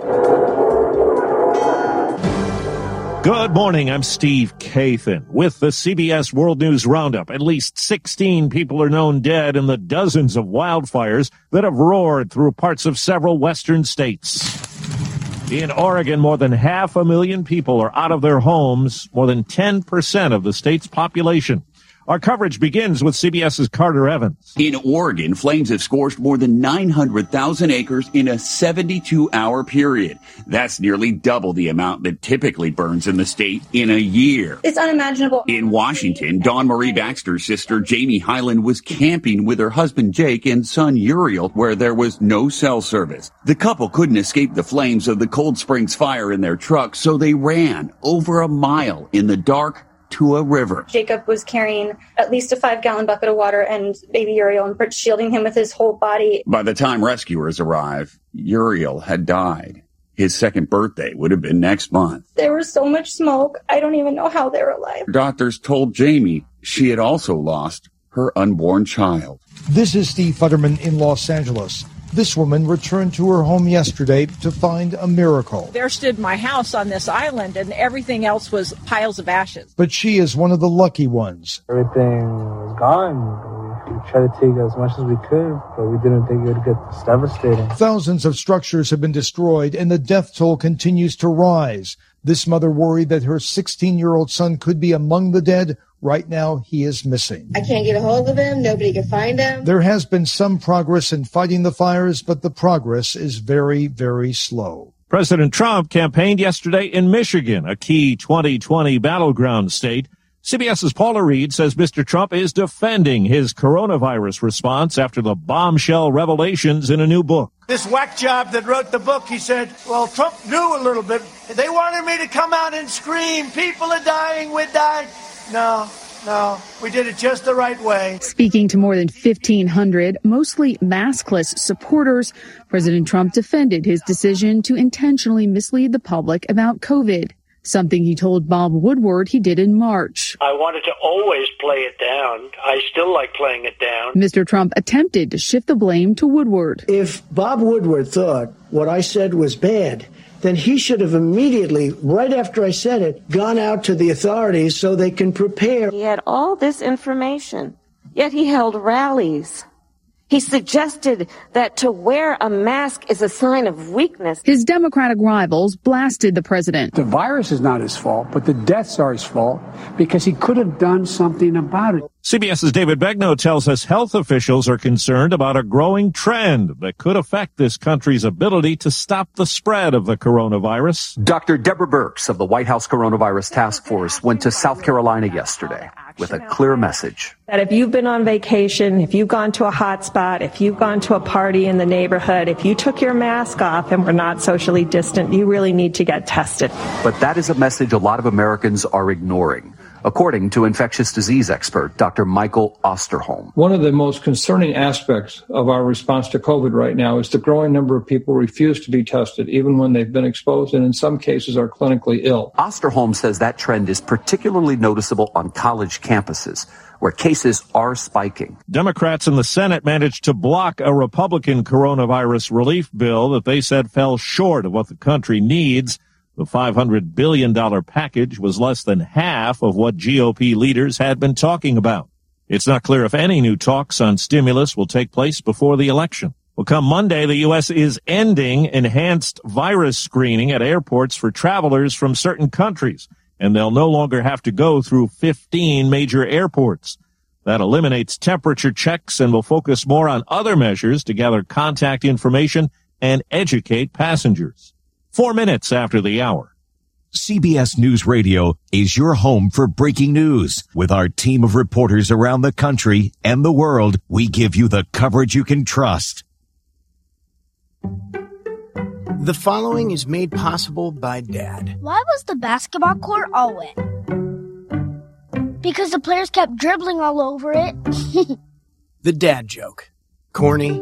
Good morning. I'm Steve Kathan with the CBS World News Roundup. At least 16 people are known dead in the dozens of wildfires that have roared through parts of several western states. In Oregon, more than half a million people are out of their homes, more than 10% of the state's population. Our coverage begins with CBS's Carter Evans. In Oregon, flames have scorched more than 900,000 acres in a 72 hour period. That's nearly double the amount that typically burns in the state in a year. It's unimaginable. In Washington, Dawn Marie Baxter's sister Jamie Hyland was camping with her husband Jake and son Uriel where there was no cell service. The couple couldn't escape the flames of the Cold Springs fire in their truck, so they ran over a mile in the dark to a river. Jacob was carrying at least a five gallon bucket of water and baby Uriel and shielding him with his whole body. By the time rescuers arrived, Uriel had died. His second birthday would have been next month. There was so much smoke, I don't even know how they're alive. Doctors told Jamie she had also lost her unborn child. This is Steve Futterman in Los Angeles. This woman returned to her home yesterday to find a miracle. There stood my house on this island, and everything else was piles of ashes. But she is one of the lucky ones. Everything was gone. We tried to take as much as we could, but we didn't think it would get this devastating. Thousands of structures have been destroyed, and the death toll continues to rise. This mother worried that her 16 year old son could be among the dead. Right now, he is missing. I can't get a hold of him. Nobody can find him. There has been some progress in fighting the fires, but the progress is very, very slow. President Trump campaigned yesterday in Michigan, a key 2020 battleground state. CBS's Paula Reid says Mr. Trump is defending his coronavirus response after the bombshell revelations in a new book. This whack job that wrote the book, he said, well, Trump knew a little bit. They wanted me to come out and scream, people are dying, we're dying. No, no, we did it just the right way. Speaking to more than 1,500, mostly maskless supporters, President Trump defended his decision to intentionally mislead the public about COVID, something he told Bob Woodward he did in March. I wanted to always play it down. I still like playing it down. Mr. Trump attempted to shift the blame to Woodward. If Bob Woodward thought what I said was bad, then he should have immediately, right after I said it, gone out to the authorities so they can prepare. He had all this information, yet he held rallies. He suggested that to wear a mask is a sign of weakness. His Democratic rivals blasted the president. The virus is not his fault, but the deaths are his fault because he could have done something about it. CBS's David Begnaud tells us health officials are concerned about a growing trend that could affect this country's ability to stop the spread of the coronavirus. Dr. Deborah Birx of the White House Coronavirus Task Force went to South Carolina yesterday with a clear message. That if you've been on vacation, if you've gone to a hot spot, if you've gone to a party in the neighborhood, if you took your mask off and were not socially distant, you really need to get tested. But that is a message a lot of Americans are ignoring according to infectious disease expert Dr. Michael Osterholm. One of the most concerning aspects of our response to COVID right now is the growing number of people refuse to be tested, even when they've been exposed and in some cases are clinically ill. Osterholm says that trend is particularly noticeable on college campuses where cases are spiking. Democrats in the Senate managed to block a Republican coronavirus relief bill that they said fell short of what the country needs. The $500 billion package was less than half of what GOP leaders had been talking about. It's not clear if any new talks on stimulus will take place before the election. Well, come Monday, the U.S. is ending enhanced virus screening at airports for travelers from certain countries, and they'll no longer have to go through 15 major airports. That eliminates temperature checks and will focus more on other measures to gather contact information and educate passengers four minutes after the hour. CBS News Radio is your home for breaking news. With our team of reporters around the country and the world, we give you the coverage you can trust. The following is made possible by Dad. Why was the basketball court all wet? Because the players kept dribbling all over it. *laughs* the dad joke. Corny,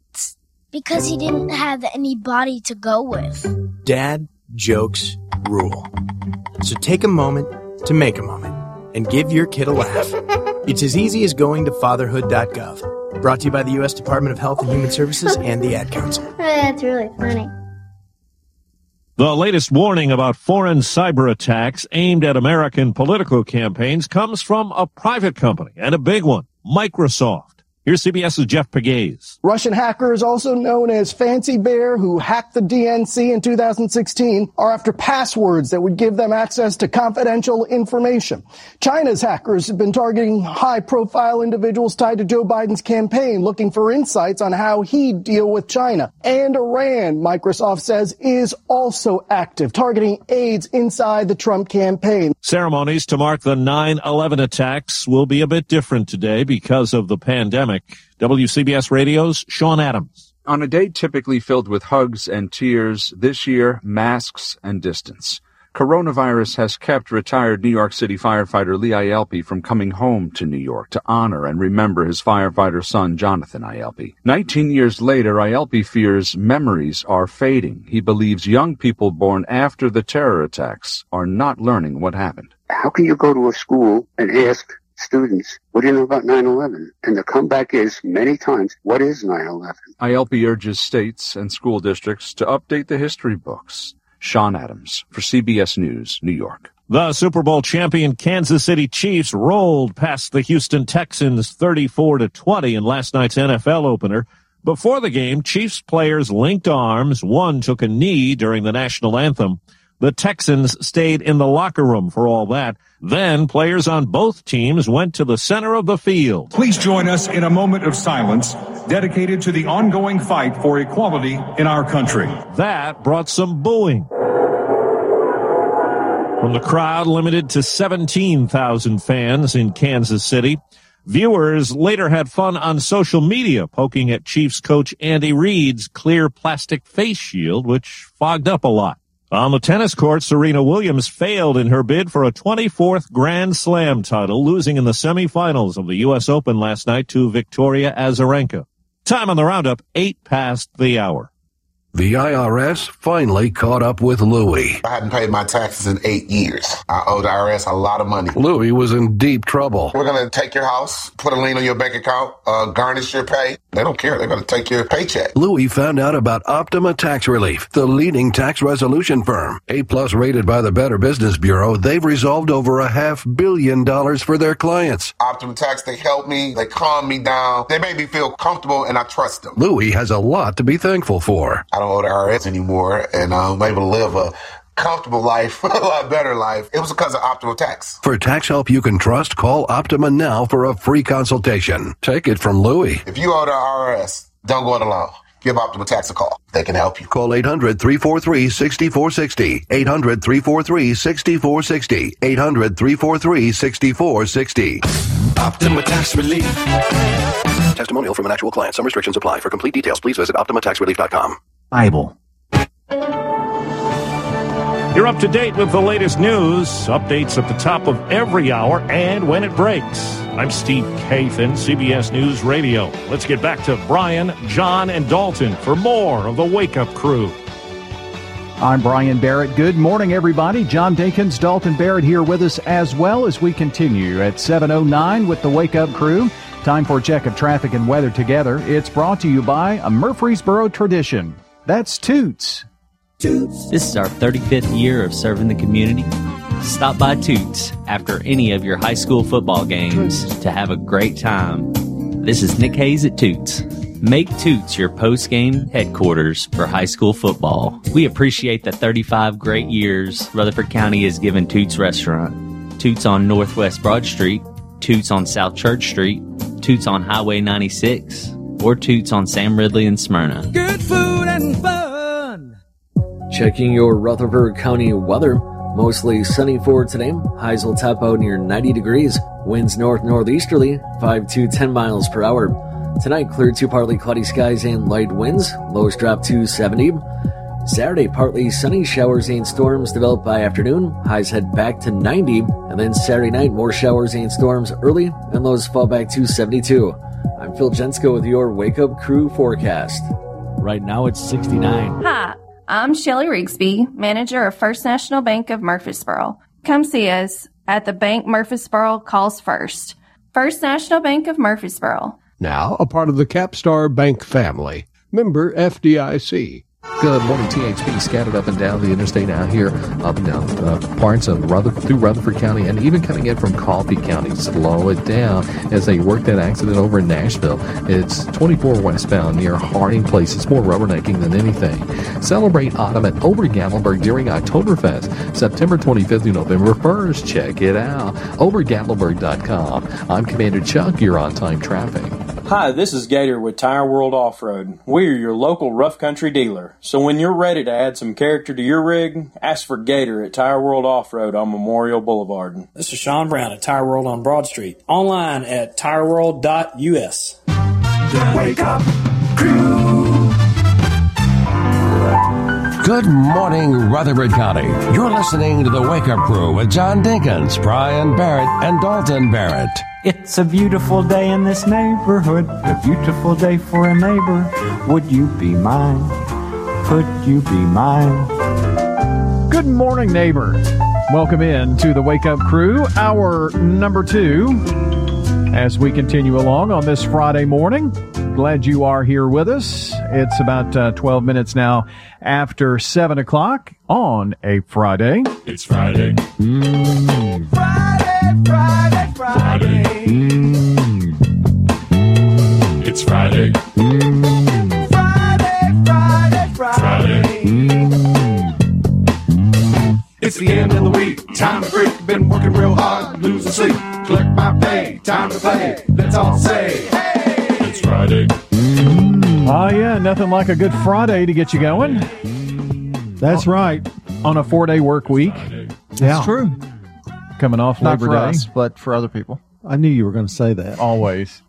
Because he didn't have any body to go with. Dad jokes rule. So take a moment to make a moment and give your kid a laugh. It's as easy as going to fatherhood.gov. Brought to you by the U.S. Department of Health and Human Services and the Ad Council. *laughs* Oh, that's really funny. The latest warning about foreign cyber attacks aimed at American political campaigns comes from a private company and a big one, Microsoft. Here's CBS's Jeff Pegues. Russian hackers, also known as Fancy Bear, who hacked the DNC in 2016, are after passwords that would give them access to confidential information. China's hackers have been targeting high-profile individuals tied to Joe Biden's campaign, looking for insights on how he'd deal with China. And Iran, Microsoft says, is also active, targeting aides inside the Trump campaign. Ceremonies to mark the 9-11 attacks will be a bit different today because of the pandemic. WCBS Radio's Sean Adams. On a day typically filled with hugs and tears, this year, masks and distance. Coronavirus has kept retired New York City firefighter Lee Ielpi from coming home to New York to honor and remember his firefighter son, Jonathan Ielpi. Nineteen years later, Ielpi fears memories are fading. He believes young people born after the terror attacks are not learning what happened. How can you go to a school and ask students, what do you know about 9-11? And the comeback is many times, what is 9-11? Ielpi urges states and school districts to update the history books. Sean Adams for CBS News, New York. The Super Bowl champion Kansas City Chiefs rolled past the Houston Texans 34 to 20 in last night's NFL opener. Before the game, Chiefs players linked arms. One took a knee during the national anthem. The Texans stayed in the locker room for all that. Then players on both teams went to the center of the field. Please join us in a moment of silence dedicated to the ongoing fight for equality in our country. That brought some booing. From the crowd limited to 17,000 fans in Kansas City. Viewers later had fun on social media poking at Chiefs coach Andy Reid's clear plastic face shield, which fogged up a lot. On the tennis court, Serena Williams failed in her bid for a 24th Grand Slam title, losing in the semifinals of the U.S. Open last night to Victoria Azarenka. Time on the roundup, eight past the hour. The IRS finally caught up with Louie. I hadn't paid my taxes in eight years. I owed the IRS a lot of money. Louie was in deep trouble. We're going to take your house, put a lien on your bank account, uh, garnish your pay. They don't care. They're going to take your paycheck. Louie found out about Optima Tax Relief, the leading tax resolution firm. A plus rated by the Better Business Bureau, they've resolved over a half billion dollars for their clients. Optima Tax, they help me. They calm me down. They make me feel comfortable and I trust them. Louie has a lot to be thankful for. I don't owe the IRS anymore, and um, I'm able to live a comfortable life, *laughs* a lot better life. It was because of Optima Tax. For tax help you can trust, call Optima now for a free consultation. Take it from Louie. If you owe the IRS, don't go it alone. Give Optima Tax a call. They can help you. Call 800 343 6460. 800 343 6460. 800 343 6460. Optima Tax Relief. Testimonial from an actual client. Some restrictions apply. For complete details, please visit OptimaTaxRelief.com. Bible. You're up to date with the latest news, updates at the top of every hour, and when it breaks. I'm Steve Kathan, CBS News Radio. Let's get back to Brian, John, and Dalton for more of the Wake Up Crew. I'm Brian Barrett. Good morning, everybody. John Dinkins, Dalton Barrett here with us as well as we continue at 7.09 with the Wake Up Crew. Time for a check of traffic and weather together. It's brought to you by a Murfreesboro tradition. That's Toots. Toots. This is our 35th year of serving the community. Stop by Toots after any of your high school football games to have a great time. This is Nick Hayes at Toots. Make Toots your post game headquarters for high school football. We appreciate the 35 great years Rutherford County has given Toots Restaurant. Toots on Northwest Broad Street, Toots on South Church Street, Toots on Highway 96, or Toots on Sam Ridley and Smyrna. Good food and fun. Checking your Rutherford County weather. Mostly sunny for today. Highs will top out near 90 degrees. Winds north northeasterly, 5 to 10 miles per hour. Tonight, clear to partly cloudy skies and light winds. Lows drop to 70. Saturday, partly sunny showers and storms develop by afternoon. Highs head back to 90. And then Saturday night, more showers and storms early, and lows fall back to 72. I'm Phil Jensko with your Wake Up Crew forecast. Right now, it's 69. Hi, I'm Shelly Rigsby, manager of First National Bank of Murfreesboro. Come see us at the Bank Murfreesboro Calls First. First National Bank of Murfreesboro. Now a part of the Capstar Bank family. Member FDIC. Good morning, THP scattered up and down the interstate out here, up and down uh, parts of Rutherford, through Rutherford County, and even coming in from Coffee County. Slow it down as they work that accident over in Nashville. It's 24 westbound near Harding Place. It's more rubbernecking than anything. Celebrate autumn at Ober Gatlinburg during Oktoberfest, September 25th through November 1st. Check it out. OberGatlinburg.com. I'm Commander Chuck. You're on time traffic. Hi, this is Gator with Tire World Off Road. We're your local rough country dealer. So when you're ready to add some character to your rig, ask for Gator at Tire World Off Road on Memorial Boulevard. This is Sean Brown at Tire World on Broad Street. Online at tireworld.us. The Wake Up Crew. Good morning, Rutherford County. You're listening to the Wake Up Crew with John Dinkins, Brian Barrett, and Dalton Barrett. It's a beautiful day in this neighborhood, a beautiful day for a neighbor. Would you be mine? Could you be mine? Good morning, neighbor. Welcome in to the Wake Up Crew, hour number two, as we continue along on this Friday morning. Glad you are here with us. It's about uh, 12 minutes now after 7 o'clock on a Friday. It's Friday. Mm. Friday, Friday, Friday. Mm. It's Friday. The end of the week. Time to break. Been working real hard, losing sleep. Collect my pay. Time to play. Let's all say, hey! It's Friday. Oh, yeah, nothing like a good Friday to get you going. That's oh. right. On a four day work week. That's true. Coming off Not Labor for Day. us, but for other people. I knew you were going to say that. Always.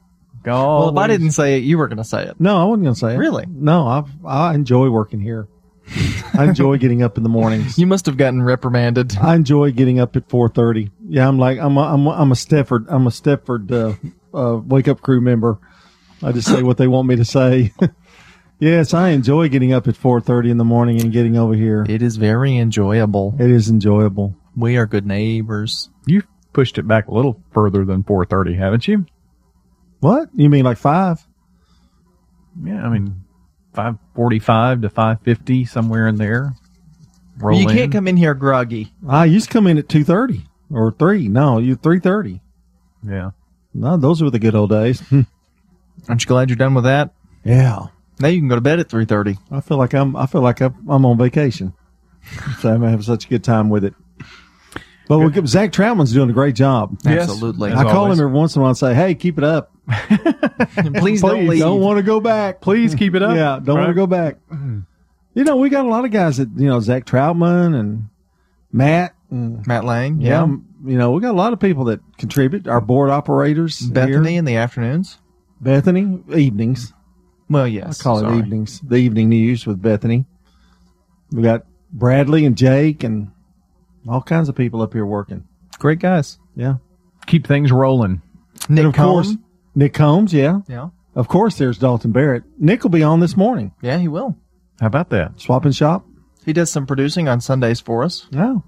Well, if I didn't say it, you were going to say it. No, I wasn't going to say it. Really? No, I I enjoy working here. *laughs* I enjoy getting up in the mornings. You must have gotten reprimanded. I enjoy getting up at four thirty. Yeah, I'm like I'm a, I'm a, I'm a Stepford I'm a Stepford uh, uh, wake up crew member. I just say what they want me to say. *laughs* yes, I enjoy getting up at four thirty in the morning and getting over here. It is very enjoyable. It is enjoyable. We are good neighbors. You've pushed it back a little further than 4:30, haven't you? What you mean, like five? Yeah, I mean 5:45 to 5:50 somewhere in there. Roll you can't in. come in here groggy. I used to come in at two thirty or three. No, you three thirty. Yeah. No, those were the good old days. *laughs* Aren't you glad you're done with that? Yeah. Now you can go to bed at three thirty. I feel like I'm I feel like I'm, I'm on vacation. *laughs* so I'm having such a good time with it. But we get, Zach Troutman's doing a great job. Yes, Absolutely. I call always. him every once in a while and say, "Hey, keep it up. *laughs* Please don't leave. Don't want to go back. Please keep it up. Yeah, don't want to go back. *clears throat* You know, we got a lot of guys that you know, Zach Troutman and Matt. And, Matt Lang. yeah, Yeah. m- you know, we got a lot of people that contribute. Our board operators, Bethany here. in the afternoons. Bethany evenings. Well, yes. I call sorry. it evenings. The evening news with Bethany. We got Bradley and Jake and all kinds of people up here working. Great guys. Yeah. Keep things rolling. Nick and of course, Nick Combs. Yeah. Yeah. Of course, there's Dalton Barrett. Nick will be on this morning. Yeah, he will. How about that? Swap and shop. He does some producing on Sundays for us. No.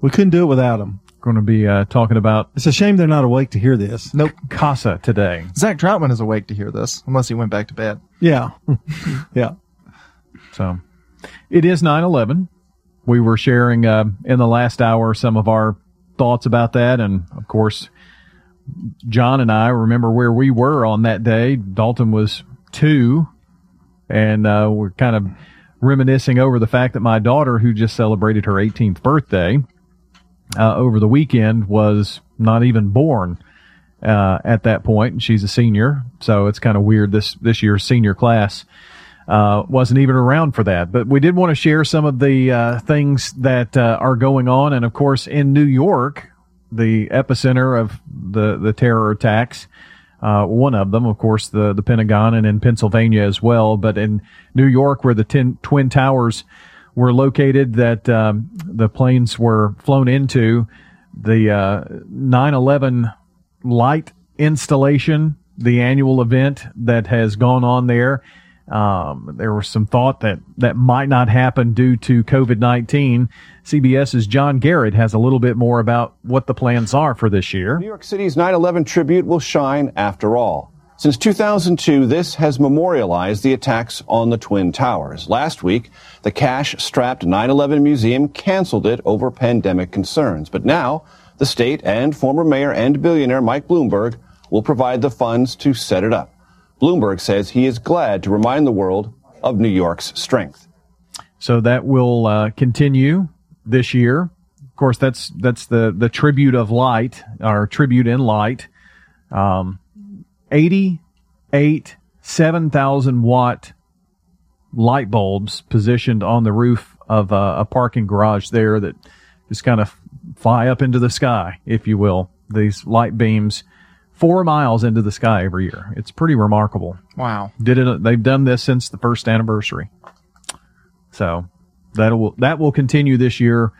We couldn't do it without him. Going to be uh, talking about It's a shame they're not awake to hear this. Nope. Casa today. Zach Troutman is awake to hear this, unless he went back to bed. Yeah. *laughs* yeah. So it is 9 11. We were sharing uh, in the last hour some of our thoughts about that. And of course, John and I remember where we were on that day. Dalton was two, and uh, we're kind of reminiscing over the fact that my daughter, who just celebrated her 18th birthday uh, over the weekend, was not even born uh, at that point, and she's a senior. So it's kind of weird. This this year's senior class uh, wasn't even around for that. But we did want to share some of the uh, things that uh, are going on, and of course, in New York, the epicenter of the the terror attacks. Uh, one of them, of course, the the Pentagon, and in Pennsylvania as well. But in New York, where the tin, twin towers were located, that um, the planes were flown into, the uh, 9/11 light installation, the annual event that has gone on there, Um, there was some thought that that might not happen due to COVID 19. CBS's John Garrett has a little bit more about what the plans are for this year. New York City's 9 11 tribute will shine after all. Since 2002, this has memorialized the attacks on the Twin Towers. Last week, the cash strapped 9 11 museum canceled it over pandemic concerns. But now, the state and former mayor and billionaire Mike Bloomberg will provide the funds to set it up. Bloomberg says he is glad to remind the world of New York's strength. So that will uh, continue this year. Of course, that's that's the the tribute of light, or tribute in light. Um, Eighty-eight seven thousand watt light bulbs positioned on the roof of a, a parking garage there that just kind of fly up into the sky, if you will. These light beams four miles into the sky every year. It's pretty remarkable. Wow. Did it? They've done this since the first anniversary. So that will that will continue this year,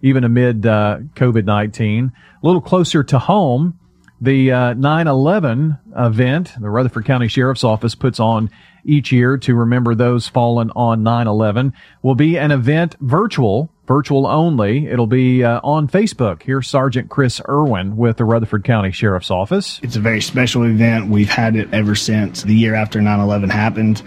even amid uh, COVID nineteen. A little closer to home, the uh, 9/11 event the Rutherford County Sheriff's Office puts on each year to remember those fallen on 9/11 will be an event virtual virtual only. It'll be uh, on Facebook. Here's Sergeant Chris Irwin with the Rutherford County Sheriff's Office. It's a very special event. We've had it ever since the year after 9 11 happened.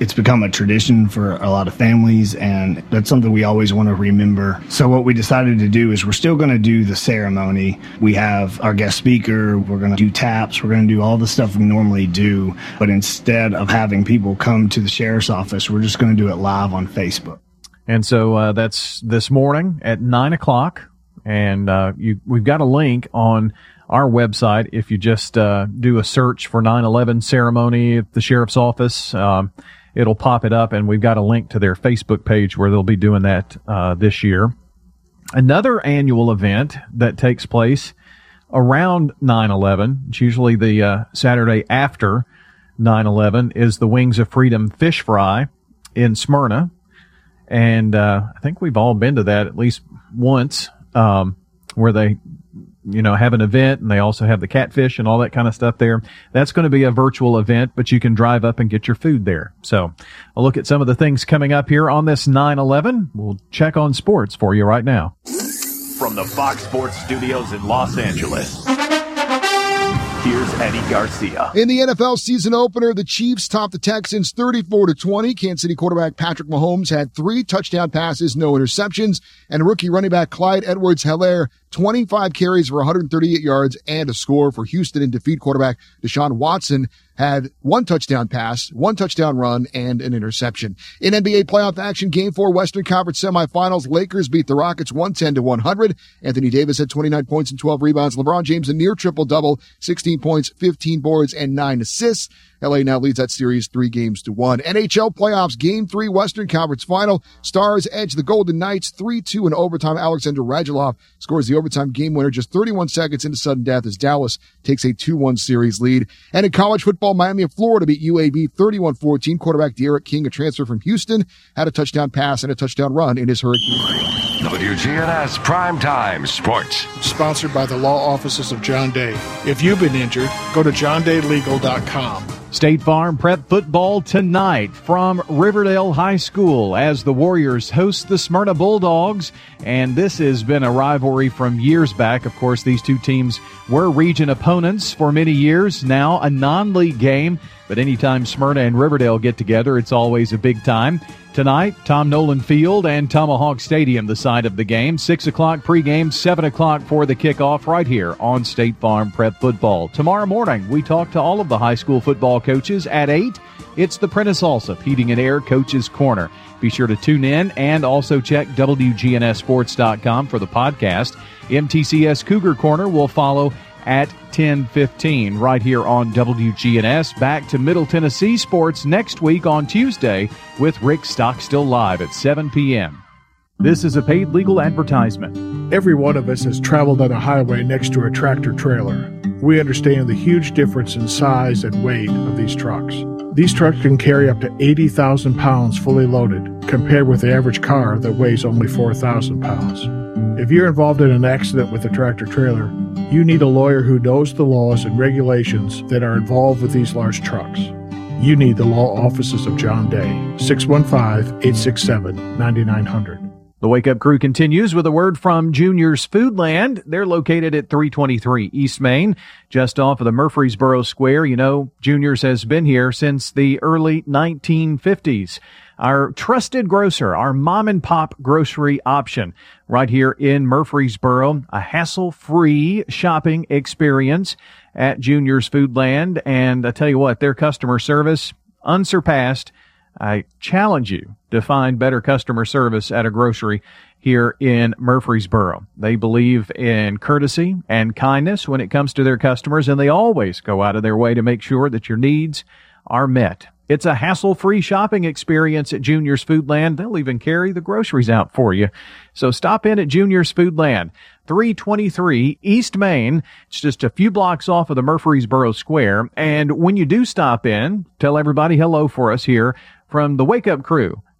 It's become a tradition for a lot of families, and that's something we always want to remember. So, what we decided to do is we're still going to do the ceremony. We have our guest speaker, we're going to do taps, we're going to do all the stuff we normally do, but instead of having people come to the sheriff's office, we're just going to do it live on Facebook. And so uh, that's this morning at nine o'clock, and uh, you, we've got a link on our website. If you just uh, do a search for 9/11 ceremony at the sheriff's office, um, it'll pop it up, and we've got a link to their Facebook page where they'll be doing that uh, this year. Another annual event that takes place around 9/11, it's usually the uh, Saturday after 9/11, is the Wings of Freedom Fish Fry in Smyrna and uh, I think we've all been to that at least once, um, where they, you know, have an event and they also have the catfish and all that kind of stuff there. That's going to be a virtual event, but you can drive up and get your food there. So I'll look at some of the things coming up here on this 9-11. We'll check on sports for you right now. From the Fox Sports Studios in Los Angeles. Here's Eddie Garcia. In the NFL season opener, the Chiefs topped the Texans 34 to 20. Kansas City quarterback Patrick Mahomes had three touchdown passes, no interceptions, and rookie running back Clyde Edwards-Helaire 25 carries for 138 yards and a score for Houston and defeat quarterback Deshaun Watson had one touchdown pass, one touchdown run, and an interception. In NBA playoff action, game four Western Conference semifinals, Lakers beat the Rockets 110 to 100. Anthony Davis had 29 points and 12 rebounds. LeBron James a near triple double, 16 points, 15 boards, and nine assists. LA now leads that series three games to one. NHL playoffs, game three, Western Conference final. Stars edge the Golden Knights 3-2 in overtime. Alexander Radulov scores the overtime game winner just 31 seconds into sudden death as Dallas takes a 2-1 series lead. And in college football, Miami of Florida beat UAB 31-14. Quarterback D'Eriq King, a transfer from Houston, had a touchdown pass and a touchdown run in his Hurricane. WGNS Primetime Sports. Sponsored by the law offices of John Day. If you've been injured, go to johndaylegal.com. State Farm Prep football tonight from Riverdale High School as the Warriors host the Smyrna Bulldogs. And this has been a rivalry from years back. Of course, these two teams were region opponents for many years. Now a non league game. But anytime Smyrna and Riverdale get together, it's always a big time. Tonight, Tom Nolan Field and Tomahawk Stadium, the site of the game. 6 o'clock pregame, 7 o'clock for the kickoff right here on State Farm Prep Football. Tomorrow morning, we talk to all of the high school football coaches at 8. It's the Prentice Allsup Heating and Air Coaches Corner. Be sure to tune in and also check WGNSSports.com for the podcast. MTCS Cougar Corner will follow at 10:15 right here on WGNS. Back to Middle Tennessee sports next week on Tuesday with Rick Stockstill live at 7 p.m. This is a paid legal advertisement. Every one of us has traveled on a highway next to a tractor trailer. We understand the huge difference in size and weight of these trucks. These trucks can carry up to 80,000 pounds fully loaded, compared with the average car that weighs only 4,000 pounds. If you're involved in an accident with a tractor trailer, you need a lawyer who knows the laws and regulations that are involved with these large trucks. you need the law offices of John Day. 615 867 9900. The Wake Up Crew continues with a word from Junior's Foodland. They're located at 323 East Main, just off of the Murfreesboro Square. You know, Junior's has been here since the early 1950s. Our trusted grocer, our mom and pop grocery option right here in Murfreesboro, a hassle-free shopping experience at Junior's Foodland. And I tell you what, their customer service unsurpassed. I challenge you to find better customer service at a grocery here in Murfreesboro. They believe in courtesy and kindness when it comes to their customers, and they always go out of their way to make sure that your needs are met. It's a hassle-free shopping experience at Junior's Foodland. They'll even carry the groceries out for you. So stop in at Junior's Foodland, 323 East Main. It's just a few blocks off of the Murfreesboro Square. And when you do stop in, tell everybody hello for us here from the Wake Up Crew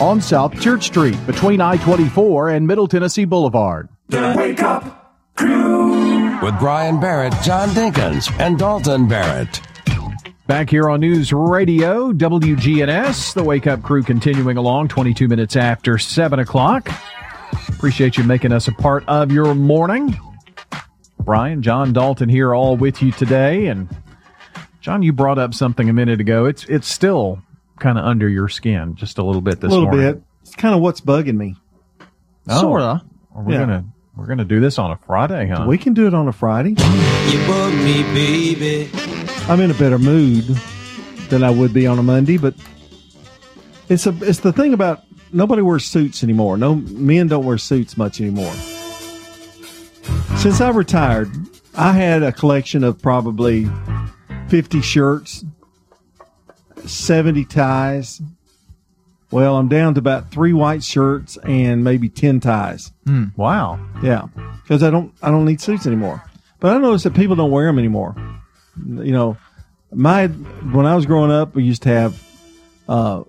On South Church Street between I-24 and Middle Tennessee Boulevard. The Wake Up Crew. With Brian Barrett, John Dinkins, and Dalton Barrett. Back here on News Radio, WGNS, the Wake Up Crew continuing along 22 minutes after 7 o'clock. Appreciate you making us a part of your morning. Brian, John Dalton here all with you today. And John, you brought up something a minute ago. It's it's still kind of under your skin just a little bit this morning. a little morning. bit. It's kind of what's bugging me. Oh, Sorta. We're Yeah. gonna we're gonna do this on a Friday, huh? We can do it on a Friday. You bug me, baby. I'm in a better mood than I would be on a Monday, but it's a it's the thing about nobody wears suits anymore. No men don't wear suits much anymore. Since I retired, I had a collection of probably 50 shirts, 70 ties. Well, I'm down to about three white shirts and maybe 10 ties. Wow. Yeah, because I don't I don't need suits anymore. But I noticed that people don't wear them anymore. You know, my when I was growing up, we used to have uh,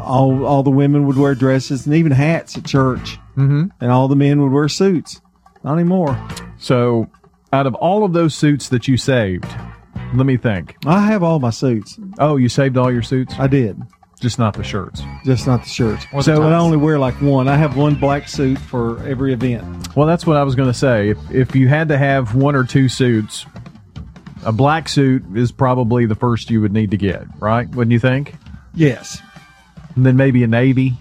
all all the women would wear dresses and even hats at church, mm-hmm. and all the men would wear suits. Not anymore. So, out of all of those suits that you saved, let me think. I have all my suits. Oh, you saved all your suits? I did. Just not the shirts. Just not the shirts. Or the so I only wear like one. I have one black suit for every event. Well, that's what I was going to say. If, if you had to have one or two suits, a black suit is probably the first you would need to get, right? Wouldn't you think? Yes. And then maybe a navy.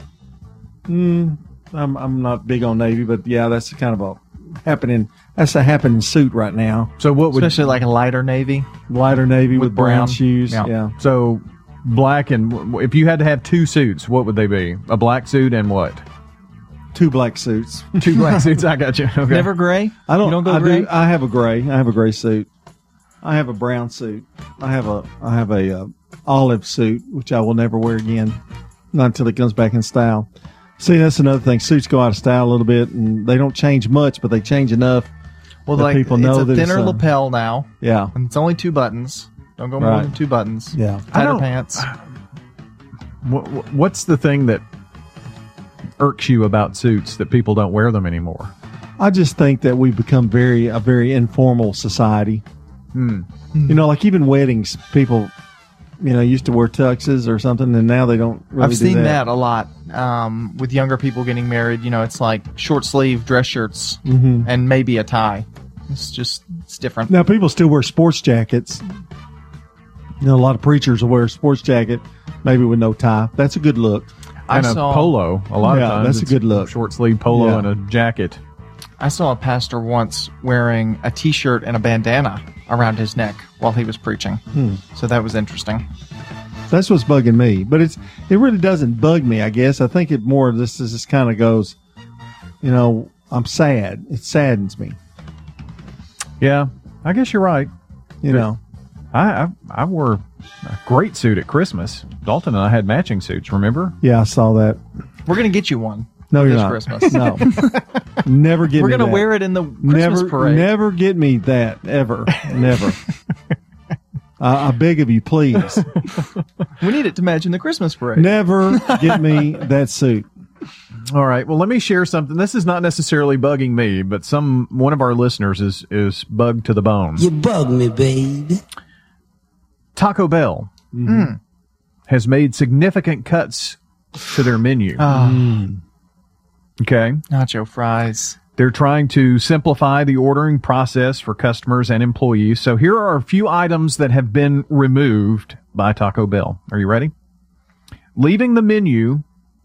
Mm, I'm I'm not big on navy, but yeah, that's kind of a happening. That's a happening suit right now. So what would Especially like a lighter navy. lighter navy with, With brown, brown. shoes? Yeah. Yeah. So black and if you had to have two suits, what would they be? A black suit and what? two black suits. *laughs* Two black suits. I got you. Okay. Never gray. I don't. You don't go I gray. do. I have a gray. I have a gray suit. I have a brown suit. I have a. I have a uh, olive suit, which I will never wear again, not until it comes back in style. See, that's another thing. Suits go out of style a little bit, and they don't change much, but they change enough. Well, that like people know it's a that thinner uh, lapel now. Yeah. and it's only two buttons. Don't go more Right. than two buttons. Yeah. Tighter pants. What, what's the thing that irks you about suits that people don't wear them anymore? I just think that we've become very a very informal society. Hmm. You know, like even weddings, people, you know, used to wear tuxes or something, and now they don't. Really I've do seen that. that. a lot um, with younger people getting married. You know, it's like short sleeve dress shirts Mhm. and maybe a tie. It's just it's different. Now people still wear sports jackets. You know, a lot of preachers will wear a sports jacket, maybe with no tie. That's a good look. I and a saw- polo. A lot Yeah, of times that's a good look. Short sleeve polo Yeah. and a jacket. I saw a pastor once wearing a T-shirt and a bandana around his neck while he was preaching. Hmm. So that was interesting. That's what's bugging me. But it's it really doesn't bug me. I guess I think it more this this just kind of goes. You know, I'm sad. It saddens me. Yeah, I guess you're right. You know, I, I I wore a great suit at Christmas. Dalton and I had matching suits. Remember? Yeah, I saw that. We're gonna get you one. No, you're this not. Christmas. No, *laughs* never get. We're me gonna that. wear it in the Christmas never, parade. Never get me that ever, never. *laughs* I I beg of you, please, We need it to match in the Christmas parade. never get me that suit. All right. Well, let me share something. This is not necessarily bugging me, but some one of our listeners is is bugged to the bone. You bug me, baby. Taco Bell Mm. has made significant cuts to their menu. Ah. Okay. Nacho fries. They're trying to simplify the ordering process for customers and employees. So here are a few items that have been removed by Taco Bell. Are you ready? Leaving the menu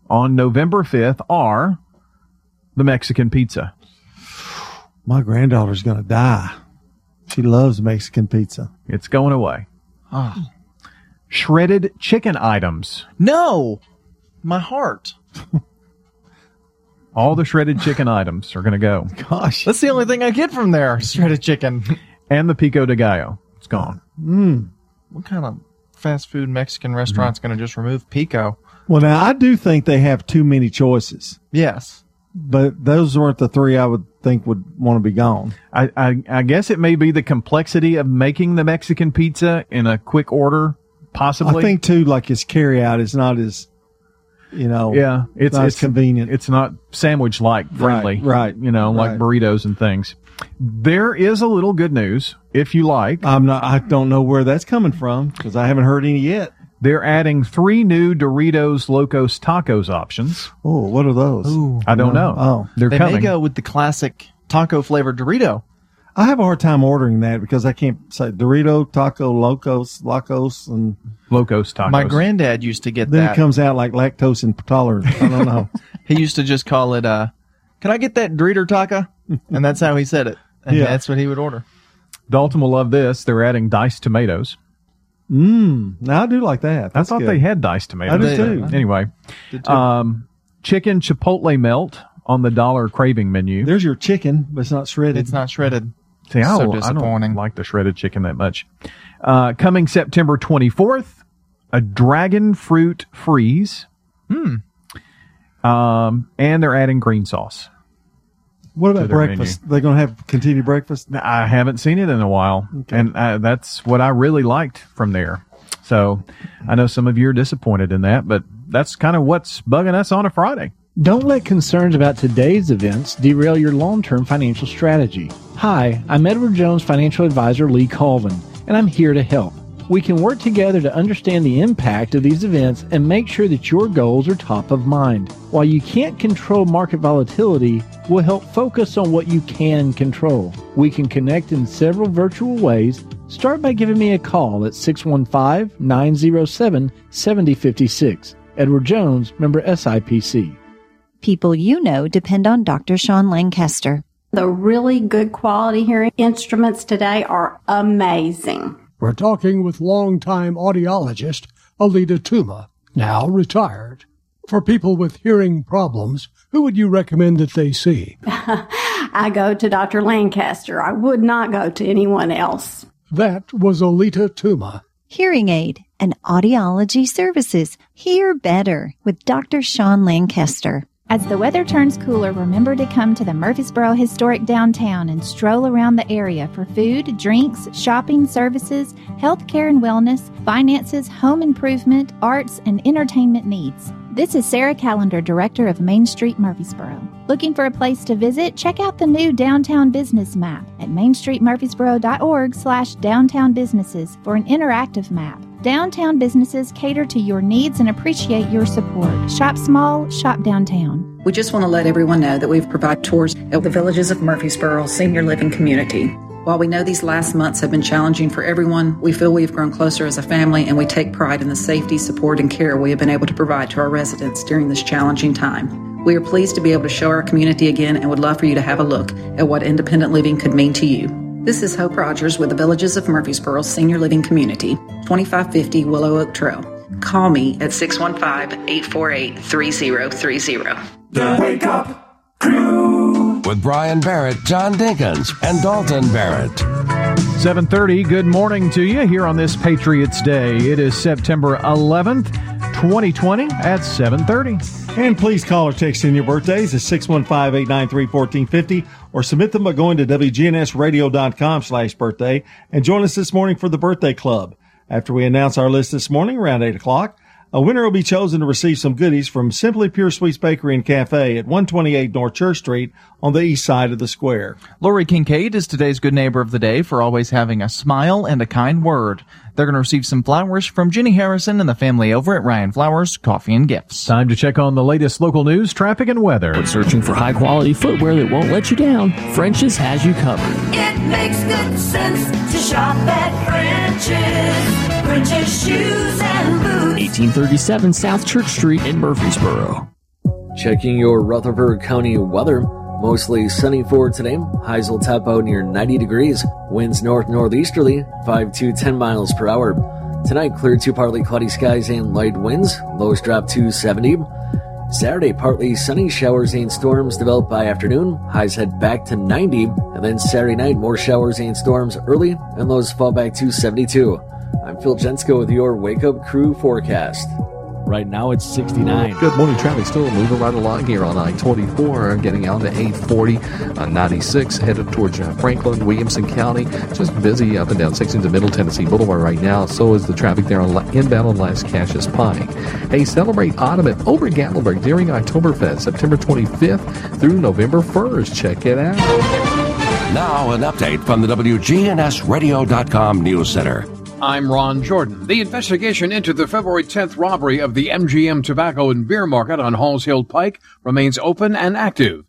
on November 5th are the Mexican pizza. My granddaughter's gonna die. She loves Mexican pizza. It's going away. Oh. Shredded chicken items. No, my heart. *laughs* All the shredded chicken items are going to go. Gosh. That's the only thing I get from there. Shredded chicken. And the pico de gallo. It's gone. Mm. What kind of fast food Mexican restaurant's going to just remove pico? Well, now I do think they have too many choices, Yes. but those weren't the three I would think would want to be gone. I, I, I guess it may be the complexity of making the Mexican pizza in a quick order, possibly. I think too, like his carry out is not as, you know, yeah, it's not as it's convenient. It's not sandwich like friendly, right, You know, like right. burritos and things. There is a little good news, if you like. I'm not. I don't know where that's coming from because I haven't heard any yet. They're adding three new Doritos Locos Tacos options. Oh, what are those? Ooh. I don't know. Oh, they're they coming. may go with the classic taco flavored Dorito. I have a hard time ordering that because I can't say Dorito, Taco, Locos, Locos, and Locos Tacos. My granddad used to get that. then that. it comes out like lactose intolerant. I don't know. *laughs* he used to just call it, uh, can I get that Dorito taco? And that's how he said it. And Yeah. that's what he would order. Dalton will love this. They're adding diced tomatoes. Mmm. Now I do like that. That's I thought good. they had diced tomatoes. I do too. Anyway, Did too. um, chicken chipotle melt on the dollar craving menu. There's your chicken, but it's not shredded. It's not shredded. See, I so don't, I don't like the shredded chicken that much. Uh, coming September 24th, a dragon fruit freeze. Hmm. Um, and they're adding green sauce. What about their breakfast? They're going to have continued breakfast. I haven't seen it in a while, and uh, that's what I really liked from there. So I know some of you are disappointed in that, but that's kind of what's bugging us on a Friday. Don't let concerns about today's events derail your long term financial strategy. Hi, I'm Edward Jones financial advisor Lee Colvin, and I'm here to help. We can work together to understand the impact of these events and make sure that your goals are top of mind. While you can't control market volatility, we'll help focus on what you can control. We can connect in several virtual ways. Start by giving me a call at 615 907 7056. Edward Jones, member SIPC. People you know depend on Dr. Sean Lancaster. The really good quality hearing instruments today are amazing. We're talking with longtime audiologist Alita Tuma, now retired. For people with hearing problems, who would you recommend that they see? *laughs* I go to Dr. Lancaster. I would not go to anyone else. That was Alita Tuma. Hearing aid and audiology services. Hear better with Dr. Sean Lancaster. As the weather turns cooler, remember to come to the Murfreesboro Historic Downtown and stroll around the area for food, drinks, shopping, services, healthcare and wellness, finances, home improvement, arts, and entertainment needs. This is Sarah Callender, Director of Main Street Murfreesboro. Looking for a place to visit? Check out the new Downtown Business Map at mainstreetmurfreesboro.org slash downtown businesses for an interactive map. Downtown businesses cater to your needs and appreciate your support. Shop small, shop downtown. We just want to let everyone know that we've provided tours of the villages of Murfreesboro Senior Living Community. While we know these last months have been challenging for everyone, we feel we've grown closer as a family and we take pride in the safety, support, and care we have been able to provide to our residents during this challenging time. We are pleased to be able to show our community again and would love for you to have a look at what independent living could mean to you. This is Hope Rogers with the Villages of Murfreesboro Senior Living Community, 2550 Willow Oak Trail. Call me at 615 848 3030. The Wake Up Crew. With Brian Barrett, John Dinkins, and Dalton Barrett. 7:30. Good morning to you here on this Patriots Day. It is September 11th, 2020 at 7:30. And please call or text in your birthdays at 615-893-1450 or submit them by going to WGNSradio.com slash birthday and join us this morning for the birthday club. After we announce our list this morning around 8 o'clock, a winner will be chosen to receive some goodies from Simply Pure Sweets Bakery and Cafe at 128 North Church Street on the east side of the square. Lori Kincaid is today's good neighbor of the day for always having a smile and a kind word. They're going to receive some flowers from Jenny Harrison and the family over at Ryan Flowers Coffee and Gifts. Time to check on the latest local news, traffic, and weather. When searching for high quality footwear that won't let you down, French's has you covered. It makes good sense to shop at French's. French's shoes and boots. 1837 South Church Street in Murfreesboro. Checking your Rutherford County weather. Mostly sunny for today. Highs will top out near 90 degrees. Winds north northeasterly, 5 to 10 miles per hour. Tonight, clear to partly cloudy skies and light winds. Lows drop to 70. Saturday, partly sunny showers and storms develop by afternoon. Highs head back to 90. And then Saturday night, more showers and storms early, and lows fall back to 72. I'm Phil Jensko with your Wake Up Crew forecast. Right now it's 69. Good morning. Traffic still moving right along here on I-24, getting out to 840 on 96, headed towards uh, Franklin, Williamson County. Just busy up and down sections of Middle Tennessee Boulevard right now. So is the traffic there on inbound on Lascassas Pike. Hey, celebrate autumn at Ober Gatlinburg during Oktoberfest, September 25th through November 1st. Check it out. Now, an update from the WGNSradio.com News Center. I'm Ron Jordan. The investigation into the February 10th robbery of the MGM Tobacco and Beer Market on Halls Hill Pike remains open and active.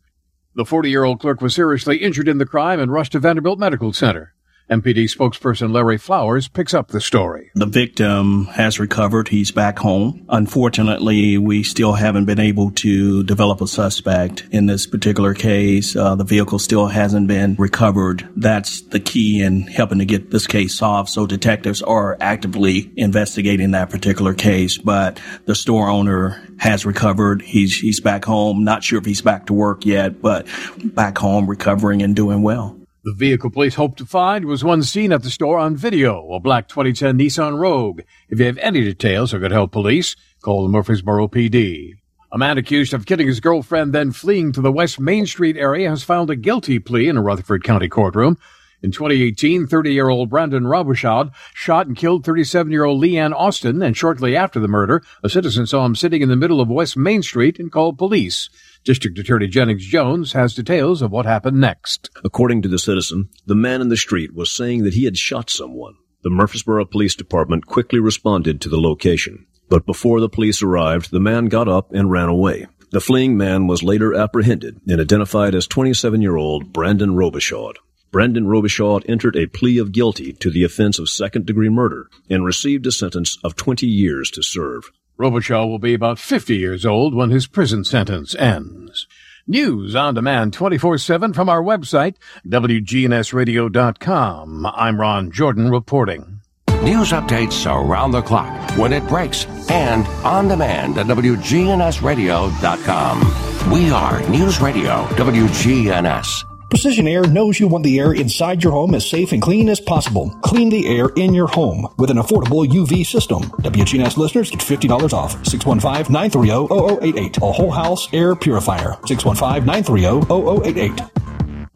The 40 year old clerk was seriously injured in the crime and rushed to Vanderbilt Medical Center. MPD spokesperson Larry Flowers picks up the story. The victim has recovered. He's back home. Unfortunately, we still haven't been able to develop a suspect in this particular case. Uh, the vehicle still hasn't been recovered. That's the key in helping to get this case solved. So detectives are actively investigating that particular case, but the store owner has recovered. He's, he's back home. Not sure if he's back to work yet, but back home recovering and doing well. The vehicle police hope to find was one seen at the store on video, a black 2010 Nissan Rogue. If you have any details or could help police, call the Murfreesboro PD. A man accused of killing his girlfriend, then fleeing to the West Main Street area, has filed a guilty plea in a Rutherford County courtroom. In 2018, 30-year-old Brandon Robichaud shot and killed 37-year-old Leanne Austin, and shortly after the murder, a citizen saw him sitting in the middle of West Main Street and called police. District Attorney Jennings Jones has details of what happened next. According to the citizen, the man in the street was saying that he had shot someone. The Murfreesboro Police Department quickly responded to the location. But before the police arrived, the man got up and ran away. The fleeing man was later apprehended and identified as 27-year-old Brandon Robichaud. Brandon Robichaud entered a plea of guilty to the offense of second-degree murder and received a sentence of 20 years to serve. Robichaud will be about 50 years old when his prison sentence ends. News on demand 24-7 from our website, WGNSradio.com. I'm Ron Jordan reporting. News updates around the clock, when it breaks, and on demand at WGNSradio.com. We are News Radio WGNS. Precision Air knows you want the air inside your home as safe and clean as possible. Clean the air in your home with an affordable UV system. WGNS listeners get $50 off. 615-930-0088. A whole house air purifier. 615-930-0088.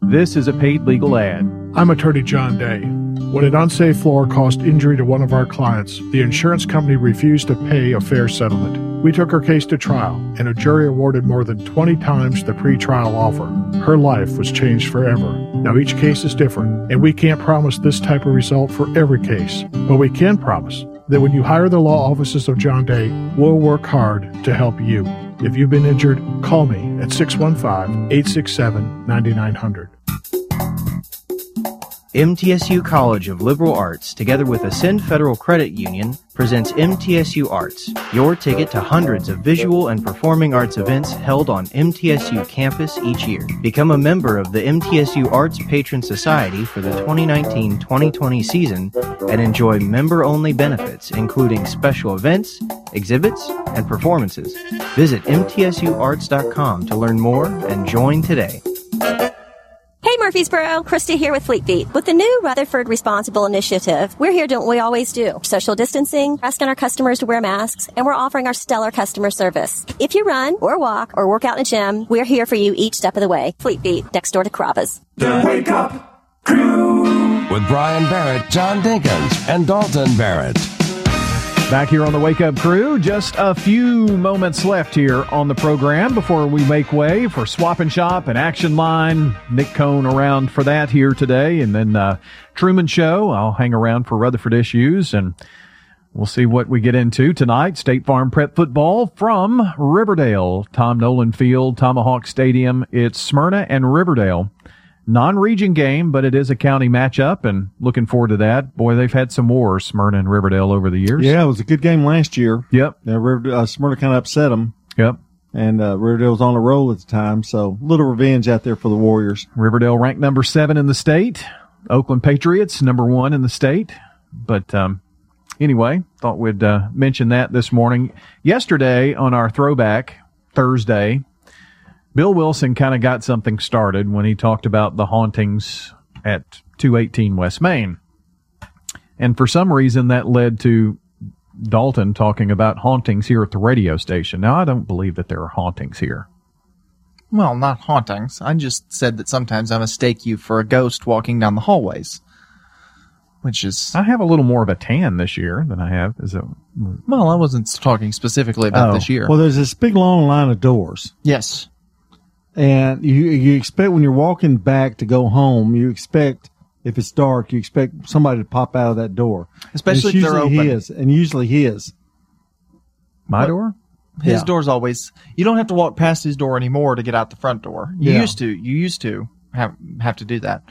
This is a paid legal ad. I'm attorney John Day. When an unsafe floor caused injury to one of our clients, the insurance company refused to pay a fair settlement. We took her case to trial, and a jury awarded more than 20 times the pre-trial offer. Her life was changed forever. Now, each case is different, and we can't promise this type of result for every case, but we can promise that when you hire the law offices of John Day, we'll work hard to help you. If you've been injured, call me at 615 867 9900. MTSU College of Liberal Arts, together with Ascend Federal Credit Union, presents MTSU Arts, your ticket to hundreds of visual and performing arts events held on MTSU campus each year. Become a member of the MTSU Arts Patron Society for the 2019-2020 season and enjoy member-only benefits, including special events, exhibits, and performances. Visit MTSUArts.com to learn more and join today. Hey Murfreesboro, Christy here with Fleet Feet. With the new Rutherford Responsible Initiative, we're here doing what we always do. Social distancing, asking our customers to wear masks, and we're offering our stellar customer service. If you run or walk or work out in a gym, we're here for you each step of the way. Fleet Feet, next door to Carrabba's. The Wake Up Crew with Brian Barrett, John Dinkins, and Dalton Barrett. Back here on the Wake Up Crew, just a few moments left here on the program before we make way for Swap and Shop and Action Line. Nick Combs around for that here today, and then uh, Truman Show. I'll hang around for Rutherford issues, and we'll see what we get into tonight. State Farm Prep Football from Riverdale, Tom Nolan Field, Tomahawk Stadium. It's Smyrna and Riverdale non-region game, but it is a county matchup, and looking forward to that. Boy, they've had some wars, Smyrna and Riverdale, over the years. Yeah, it was a good game last year. Yep. Yeah, River, uh, Smyrna kind of upset them. Yep. And uh, Riverdale was on a roll at the time, so little revenge out there for the Warriors. Riverdale ranked number seven in the state. Oakland Patriots number one in the state. But um, anyway, thought we'd uh, mention that this morning. Yesterday on our throwback Thursday, Bill Wilson kind of got something started when he talked about the hauntings at 218 West Main. And for some reason, that led to Dalton talking about hauntings here at the radio station. Now, I don't believe that there are hauntings here. Well, not hauntings. I just said that sometimes I mistake you for a ghost walking down the hallways. Which is. I have a little more of a tan this year than I have. Is it? Well, I wasn't talking specifically about Oh. this year. Well, there's this big long line of doors. Yes. And you you expect when you're walking back to go home, you expect if it's dark, you expect somebody to pop out of that door. Especially And it's if they're usually open. His, and usually his. My door? His Yeah. door's always. You don't have to walk past his door anymore to get out the front door. You Yeah. used to. You used to have have to do that.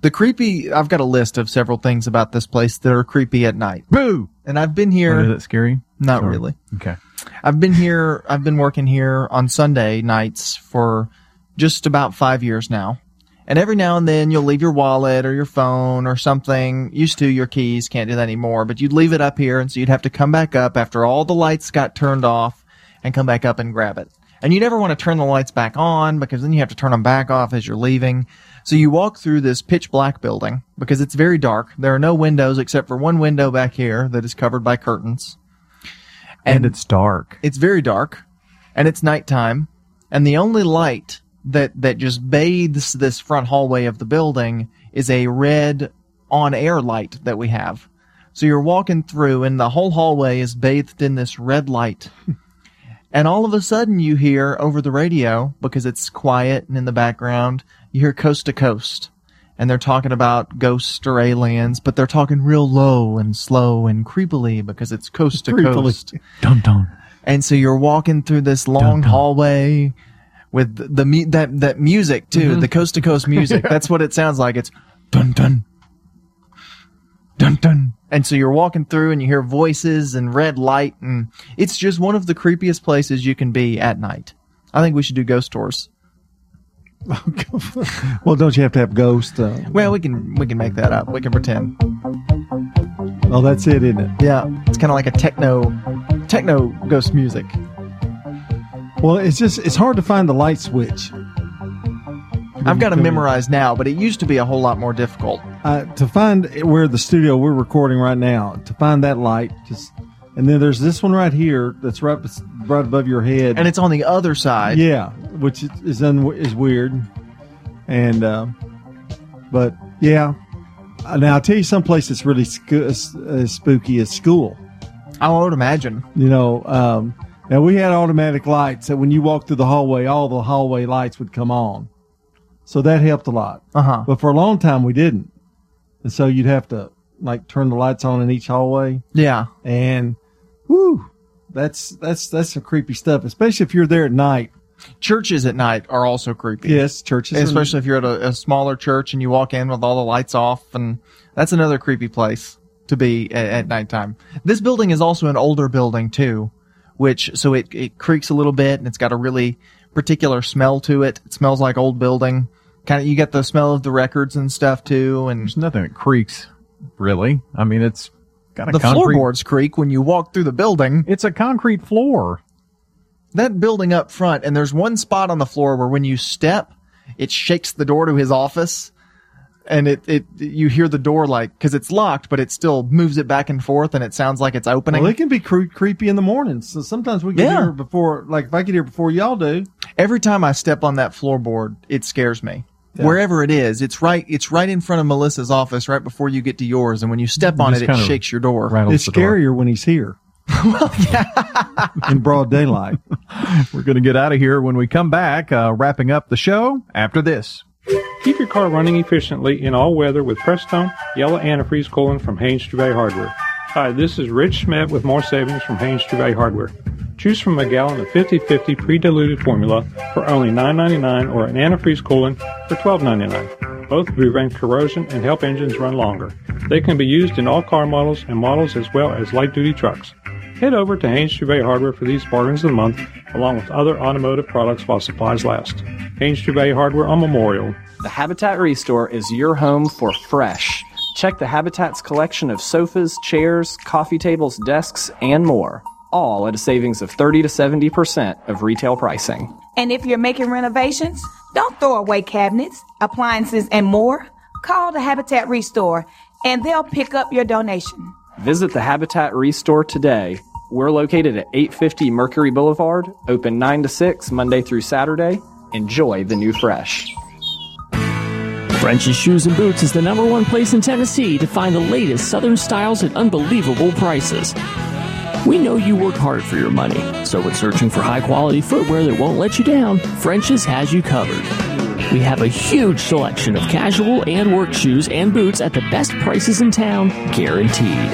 The creepy. I've got a list of several things about this place that are creepy at night. Boo! And I've been Or here. is it scary? Not Sorry. really. Okay. I've been here. I've been working here on Sunday nights for just about five years now. And every now and then you'll leave your wallet or your phone or something. Used to your keys, can't do that anymore, but you'd leave it up here and so you'd have to come back up after all the lights got turned off and come back up and grab it. And you never want to turn the lights back on because then you have to turn them back off as you're leaving. So you walk through this pitch black building because it's very dark. There are no windows except for one window back here that is covered by curtains. And it's dark. It's very dark and it's nighttime. And the only light that, that just bathes this front hallway of the building is a red on air light that we have. So you're walking through and the whole hallway is bathed in this red light. *laughs* and all of a sudden you hear over the radio, because it's quiet and in the background, you hear coast to coast. And they're talking about ghosts or aliens, but they're talking real low and slow and creepily because it's coast to Creepily. coast. Dun dun. And so you're walking through this long hallway with the, the that that music too, Mhm. the coast to coast music. *laughs* That's what it sounds like. It's dun dun dun dun. And so you're walking through and you hear voices and red light and it's just one of the creepiest places you can be at night. I think we should do ghost tours. *laughs* Well, don't you have to have ghosts? Uh, Well, we can we can make that up. We can pretend. oh, that's it, isn't it? Yeah, it's kind of like a techno techno ghost music. Well, it's just it's hard to find the light switch. I've got to memorize now, but it used to be a whole lot more difficult. Uh, to find where the studio we're recording right now, to find that light, just and then there's this one right here that's right right above your head, And it's on the other side. yeah, which is is, un- is weird, and uh, but yeah. Uh, Now I'll tell you some place that's really sc- uh, spooky is school. I would imagine. You know, um, now we had automatic lights that when you walk through the hallway, all the hallway lights would come on. So that helped a lot. Uh-huh. But for a long time we didn't. And so you'd have to like turn the lights on in each hallway. Yeah. And whoo, that's that's that's some creepy stuff, especially if you're there at night. Churches at night are also creepy. Yes, churches, are- especially if you're at a, a smaller church and you walk in with all the lights off, and that's another creepy place to be at, at nighttime. This building is also an older building too, which so it it creaks a little bit and it's got a really particular smell to it. It smells like old building. Kind of you get the smell of the records and stuff too, and There's nothing that creaks, really. I mean, it's got a the concrete. floorboards creak when you walk through the building. It's a concrete floor. That building up front, and there's one spot on the floor where when you step, it shakes the door to his office. and it, it you hear the door like because it's locked, but it still moves it back and forth, and it sounds like it's opening. Well, it can be cre- creepy in the morning. So sometimes we get Yeah. here before, like if I get here before y'all do. Every time I step on that floorboard, it scares me. Yeah. Wherever it is, it's right. It's right in front of Melissa's office, right before you get to yours, and when you step on it, it shakes your door. It's scarier when he's here. *laughs* in broad daylight. *laughs* We're going to get out of here when we come back, uh, wrapping up the show after this. Keep your car running efficiently in all weather with Prestone Yellow Antifreeze Coolant from Haynes True Value Hardware. Hi, this is Rich Schmidt with more savings from Haynes True Value Hardware. Choose from a gallon of 50-50 pre-diluted formula for only $9.99 or an antifreeze coolant for $12.99. Both prevent corrosion and help engines run longer. They can be used in all car models and models as well as light-duty trucks. Head over to Haynes True Value Hardware for these bargains of the month, along with other automotive products while supplies last. Haynes True Value Hardware on Memorial. The Habitat Restore is your home for fresh. Check the Habitat's collection of sofas, chairs, coffee tables, desks, and more, all at a savings of 30 to 70% of retail pricing. And if you're making renovations, don't throw away cabinets, appliances, and more. Call the Habitat Restore and they'll pick up your donation. Visit the Habitat Restore today. We're located at 850 Mercury Boulevard, open 9 to 6 Monday through Saturday. Enjoy the new fresh. French's Shoes and Boots is the number one place in Tennessee to find the latest Southern styles at unbelievable prices. We know you work hard for your money, so when searching for high quality footwear that won't let you down, French's has you covered. We have a huge selection of casual and work shoes and boots at the best prices in town, guaranteed.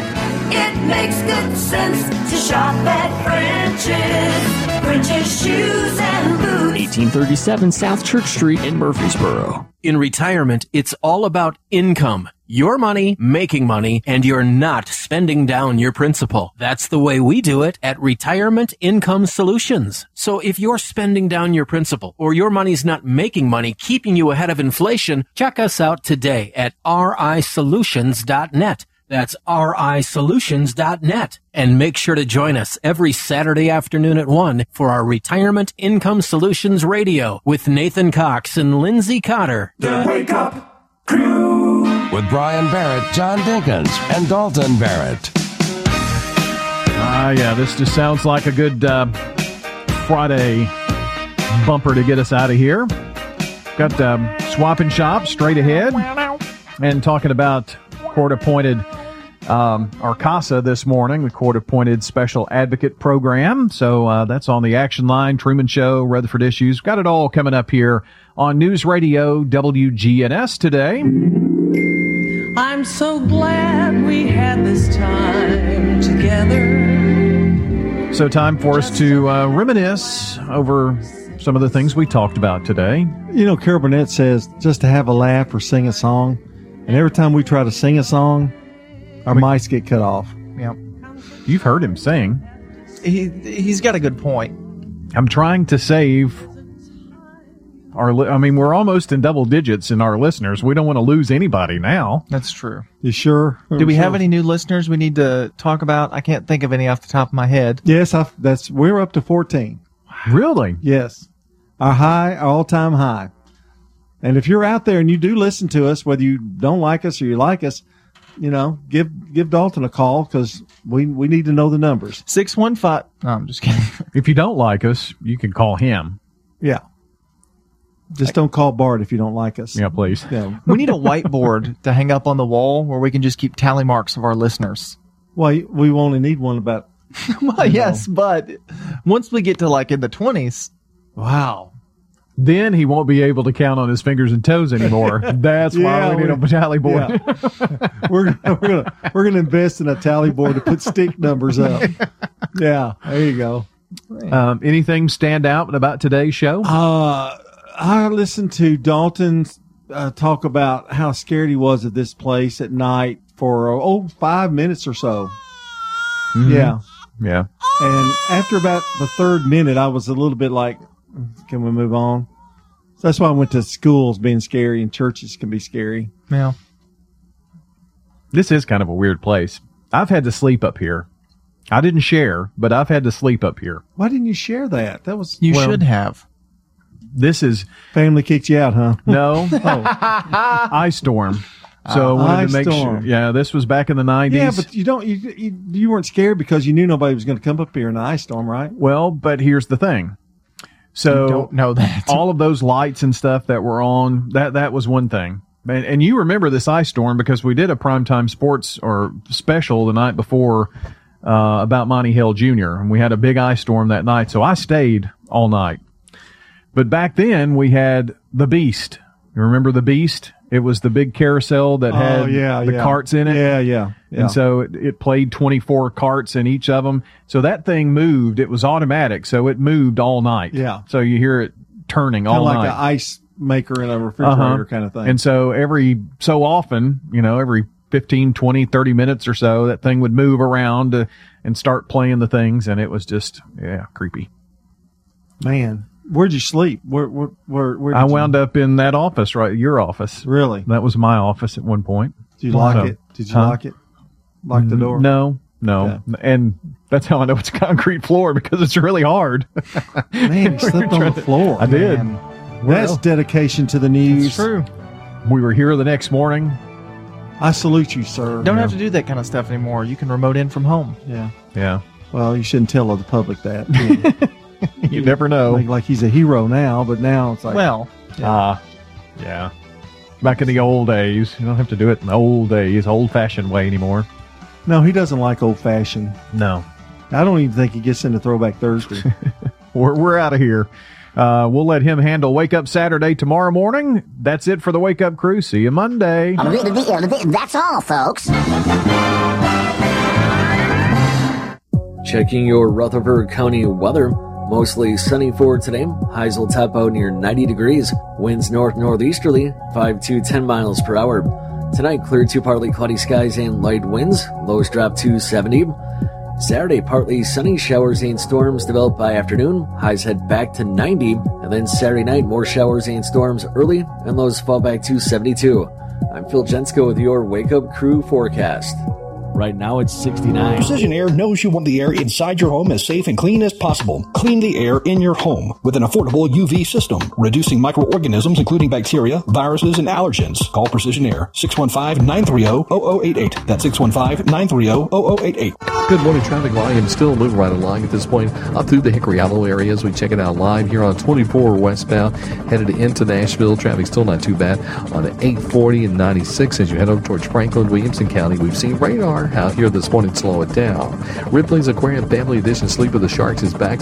It makes good sense to shop at French's. French's shoes and boots. 1837 South Church Street in Murfreesboro. In retirement, it's all about income. Your money, making money, and you're not spending down your principal. That's the way we do it at Retirement Income Solutions. So if you're spending down your principal or your money's not making money, keeping you ahead of inflation, check us out today at risolutions.net. That's risolutions.net. And make sure to join us every Saturday afternoon at 1 for our Retirement Income Solutions Radio with Nathan Cox and Lindsay Cotter. Wake Up Crew. With Brian Barrett, John Dinkins, and Dalton Barrett. Ah, yeah, this just sounds like a good uh, Friday bumper to get us out of here. Got um, swap and shop straight ahead, and talking about court-appointed um, our CASA this morning, the court-appointed special advocate program. So uh, that's on the action line. Truman Show, Rutherford Issues, got it all coming up here on News Radio WGNS today. I'm so glad we had this time together. So time for us to uh, reminisce over some of the things we talked about today. You know, Carol Burnett says just to have a laugh or sing a song. And every time we try to sing a song, our mics get cut off. Yep. You've heard him sing. He he's got a good point. I'm trying to save our. Li- I mean, we're almost in double digits in our listeners. We don't want to lose anybody now. That's true. You sure? Do we have any new listeners we need to talk about? I can't think of any off the top of my head. Yes, I, that's we're up to 14. Really? Yes. Our high, our all-time high. And if you're out there and you do listen to us, whether you don't like us or you like us, you know, give give Dalton a call because we we need to know the numbers. Six one five. No, I'm just kidding. If you don't like us, you can call him. Yeah. Just don't call Bart if you don't like us. Yeah, please. *laughs* Yeah. we need a whiteboard to hang up on the wall where we can just keep tally marks of our listeners. Well, we only need one about. *laughs* well, yes, but once we get to like in the twenties, wow. Then he won't be able to count on his fingers and toes anymore. *laughs* That's Yeah, why we need a tally board. we're we're gonna we're gonna invest in a tally board to put stick numbers up. Yeah, there you go. Um, anything stand out about today's show? Uh, I listened to Dalton uh, talk about how scared he was of this place at night for oh five minutes or so. Mhm. Yeah, Yeah. and after about the third minute, I was a little bit like, "Can we move on?" So that's why I went to schools being scary and churches can be scary. Yeah. This is kind of a weird place. I've had to sleep up here. I didn't share, but I've had to sleep up here. Why didn't you share that? That was you Well, should have. This is family kicked you out, huh? No, *laughs* oh, ice storm. So I Uh, wanted to make storm. sure. Yeah, this was back in the nineties. Yeah, but you don't. You, you you weren't scared because you knew nobody was going to come up here in an ice storm, right? Well, but here's the thing. So You don't know that. all of those lights and stuff that were on that that was one thing. And, and you remember this ice storm because we did a primetime sports or special the night before uh, about Monty Hill Jr. and we had a big ice storm that night. So I stayed all night. But back then we had the Beast. You remember the Beast? It was the big carousel that Oh, had yeah, the yeah. carts in it. Yeah, yeah, yeah. And so it, it played 24 carts in each of them. So that thing moved. It was automatic. So it moved all night. Yeah. So you hear it turning Kind all like night. an ice maker in a refrigerator Uh-huh. kind of thing. And so every so often, you know, every 15, 20, 30 minutes or so, that thing would move around to, and start playing the things. And it was just, yeah, creepy. Man, where'd you sleep? Where where where? where did I you- wound up in that office, right? Your office. Really? That was my office at one point. Did you lock So- it? Did you Huh? lock it? Lock the door? No, no. And that's how I know it's a concrete floor because it's really hard. *laughs* Man, you slept on the floor. I did. Man. That's dedication to the news. true. We were here the next morning. I salute you, sir. Don't have to do that kind of stuff anymore. You can remote in from home. Yeah. Yeah. Well, you shouldn't tell the public that. *laughs* *laughs* you never know. Like, like he's a hero now, but now it's like Well, Ah, yeah. Back in the old days, you don't have to do it in the old days, old fashioned way anymore. no, he doesn't like old fashioned. No. I don't even think he gets into Throwback Thursday. *laughs* We're, we're out of here. Uh, we'll let him handle Wake Up Saturday tomorrow morning. That's it for the Wake Up Crew. See you Monday. That's all, folks. Checking your Rutherford County weather. Mostly sunny for today. Highs will top out near 90 degrees. Winds north northeasterly, 5 to 10 miles per hour. Tonight, clear to partly cloudy skies and light winds. Lows drop to 70. Saturday, partly sunny showers and storms develop by afternoon. Highs head back to 90. And then Saturday night, more showers and storms early, and lows fall back to 72. I'm Phil Jensko with your Wake Up Crew forecast. Right now, it's 69. Precision Air knows you want the air inside your home as safe and clean as possible. Clean the air in your home with an affordable UV system, reducing microorganisms including bacteria, viruses, and allergens. Call Precision Air 615-930-0088. That's 615-930-0088. Good morning, traffic volume still moving right along at this point up through the Hickory Hollow area as we check it out live here on 24 westbound headed into Nashville. Traffic still not too bad on 840 and 96 as you head over towards Franklin, Williamson County. We've seen radar out here this morning slow it down. Ripley's Aquarium Family Edition Sleep of the Sharks is back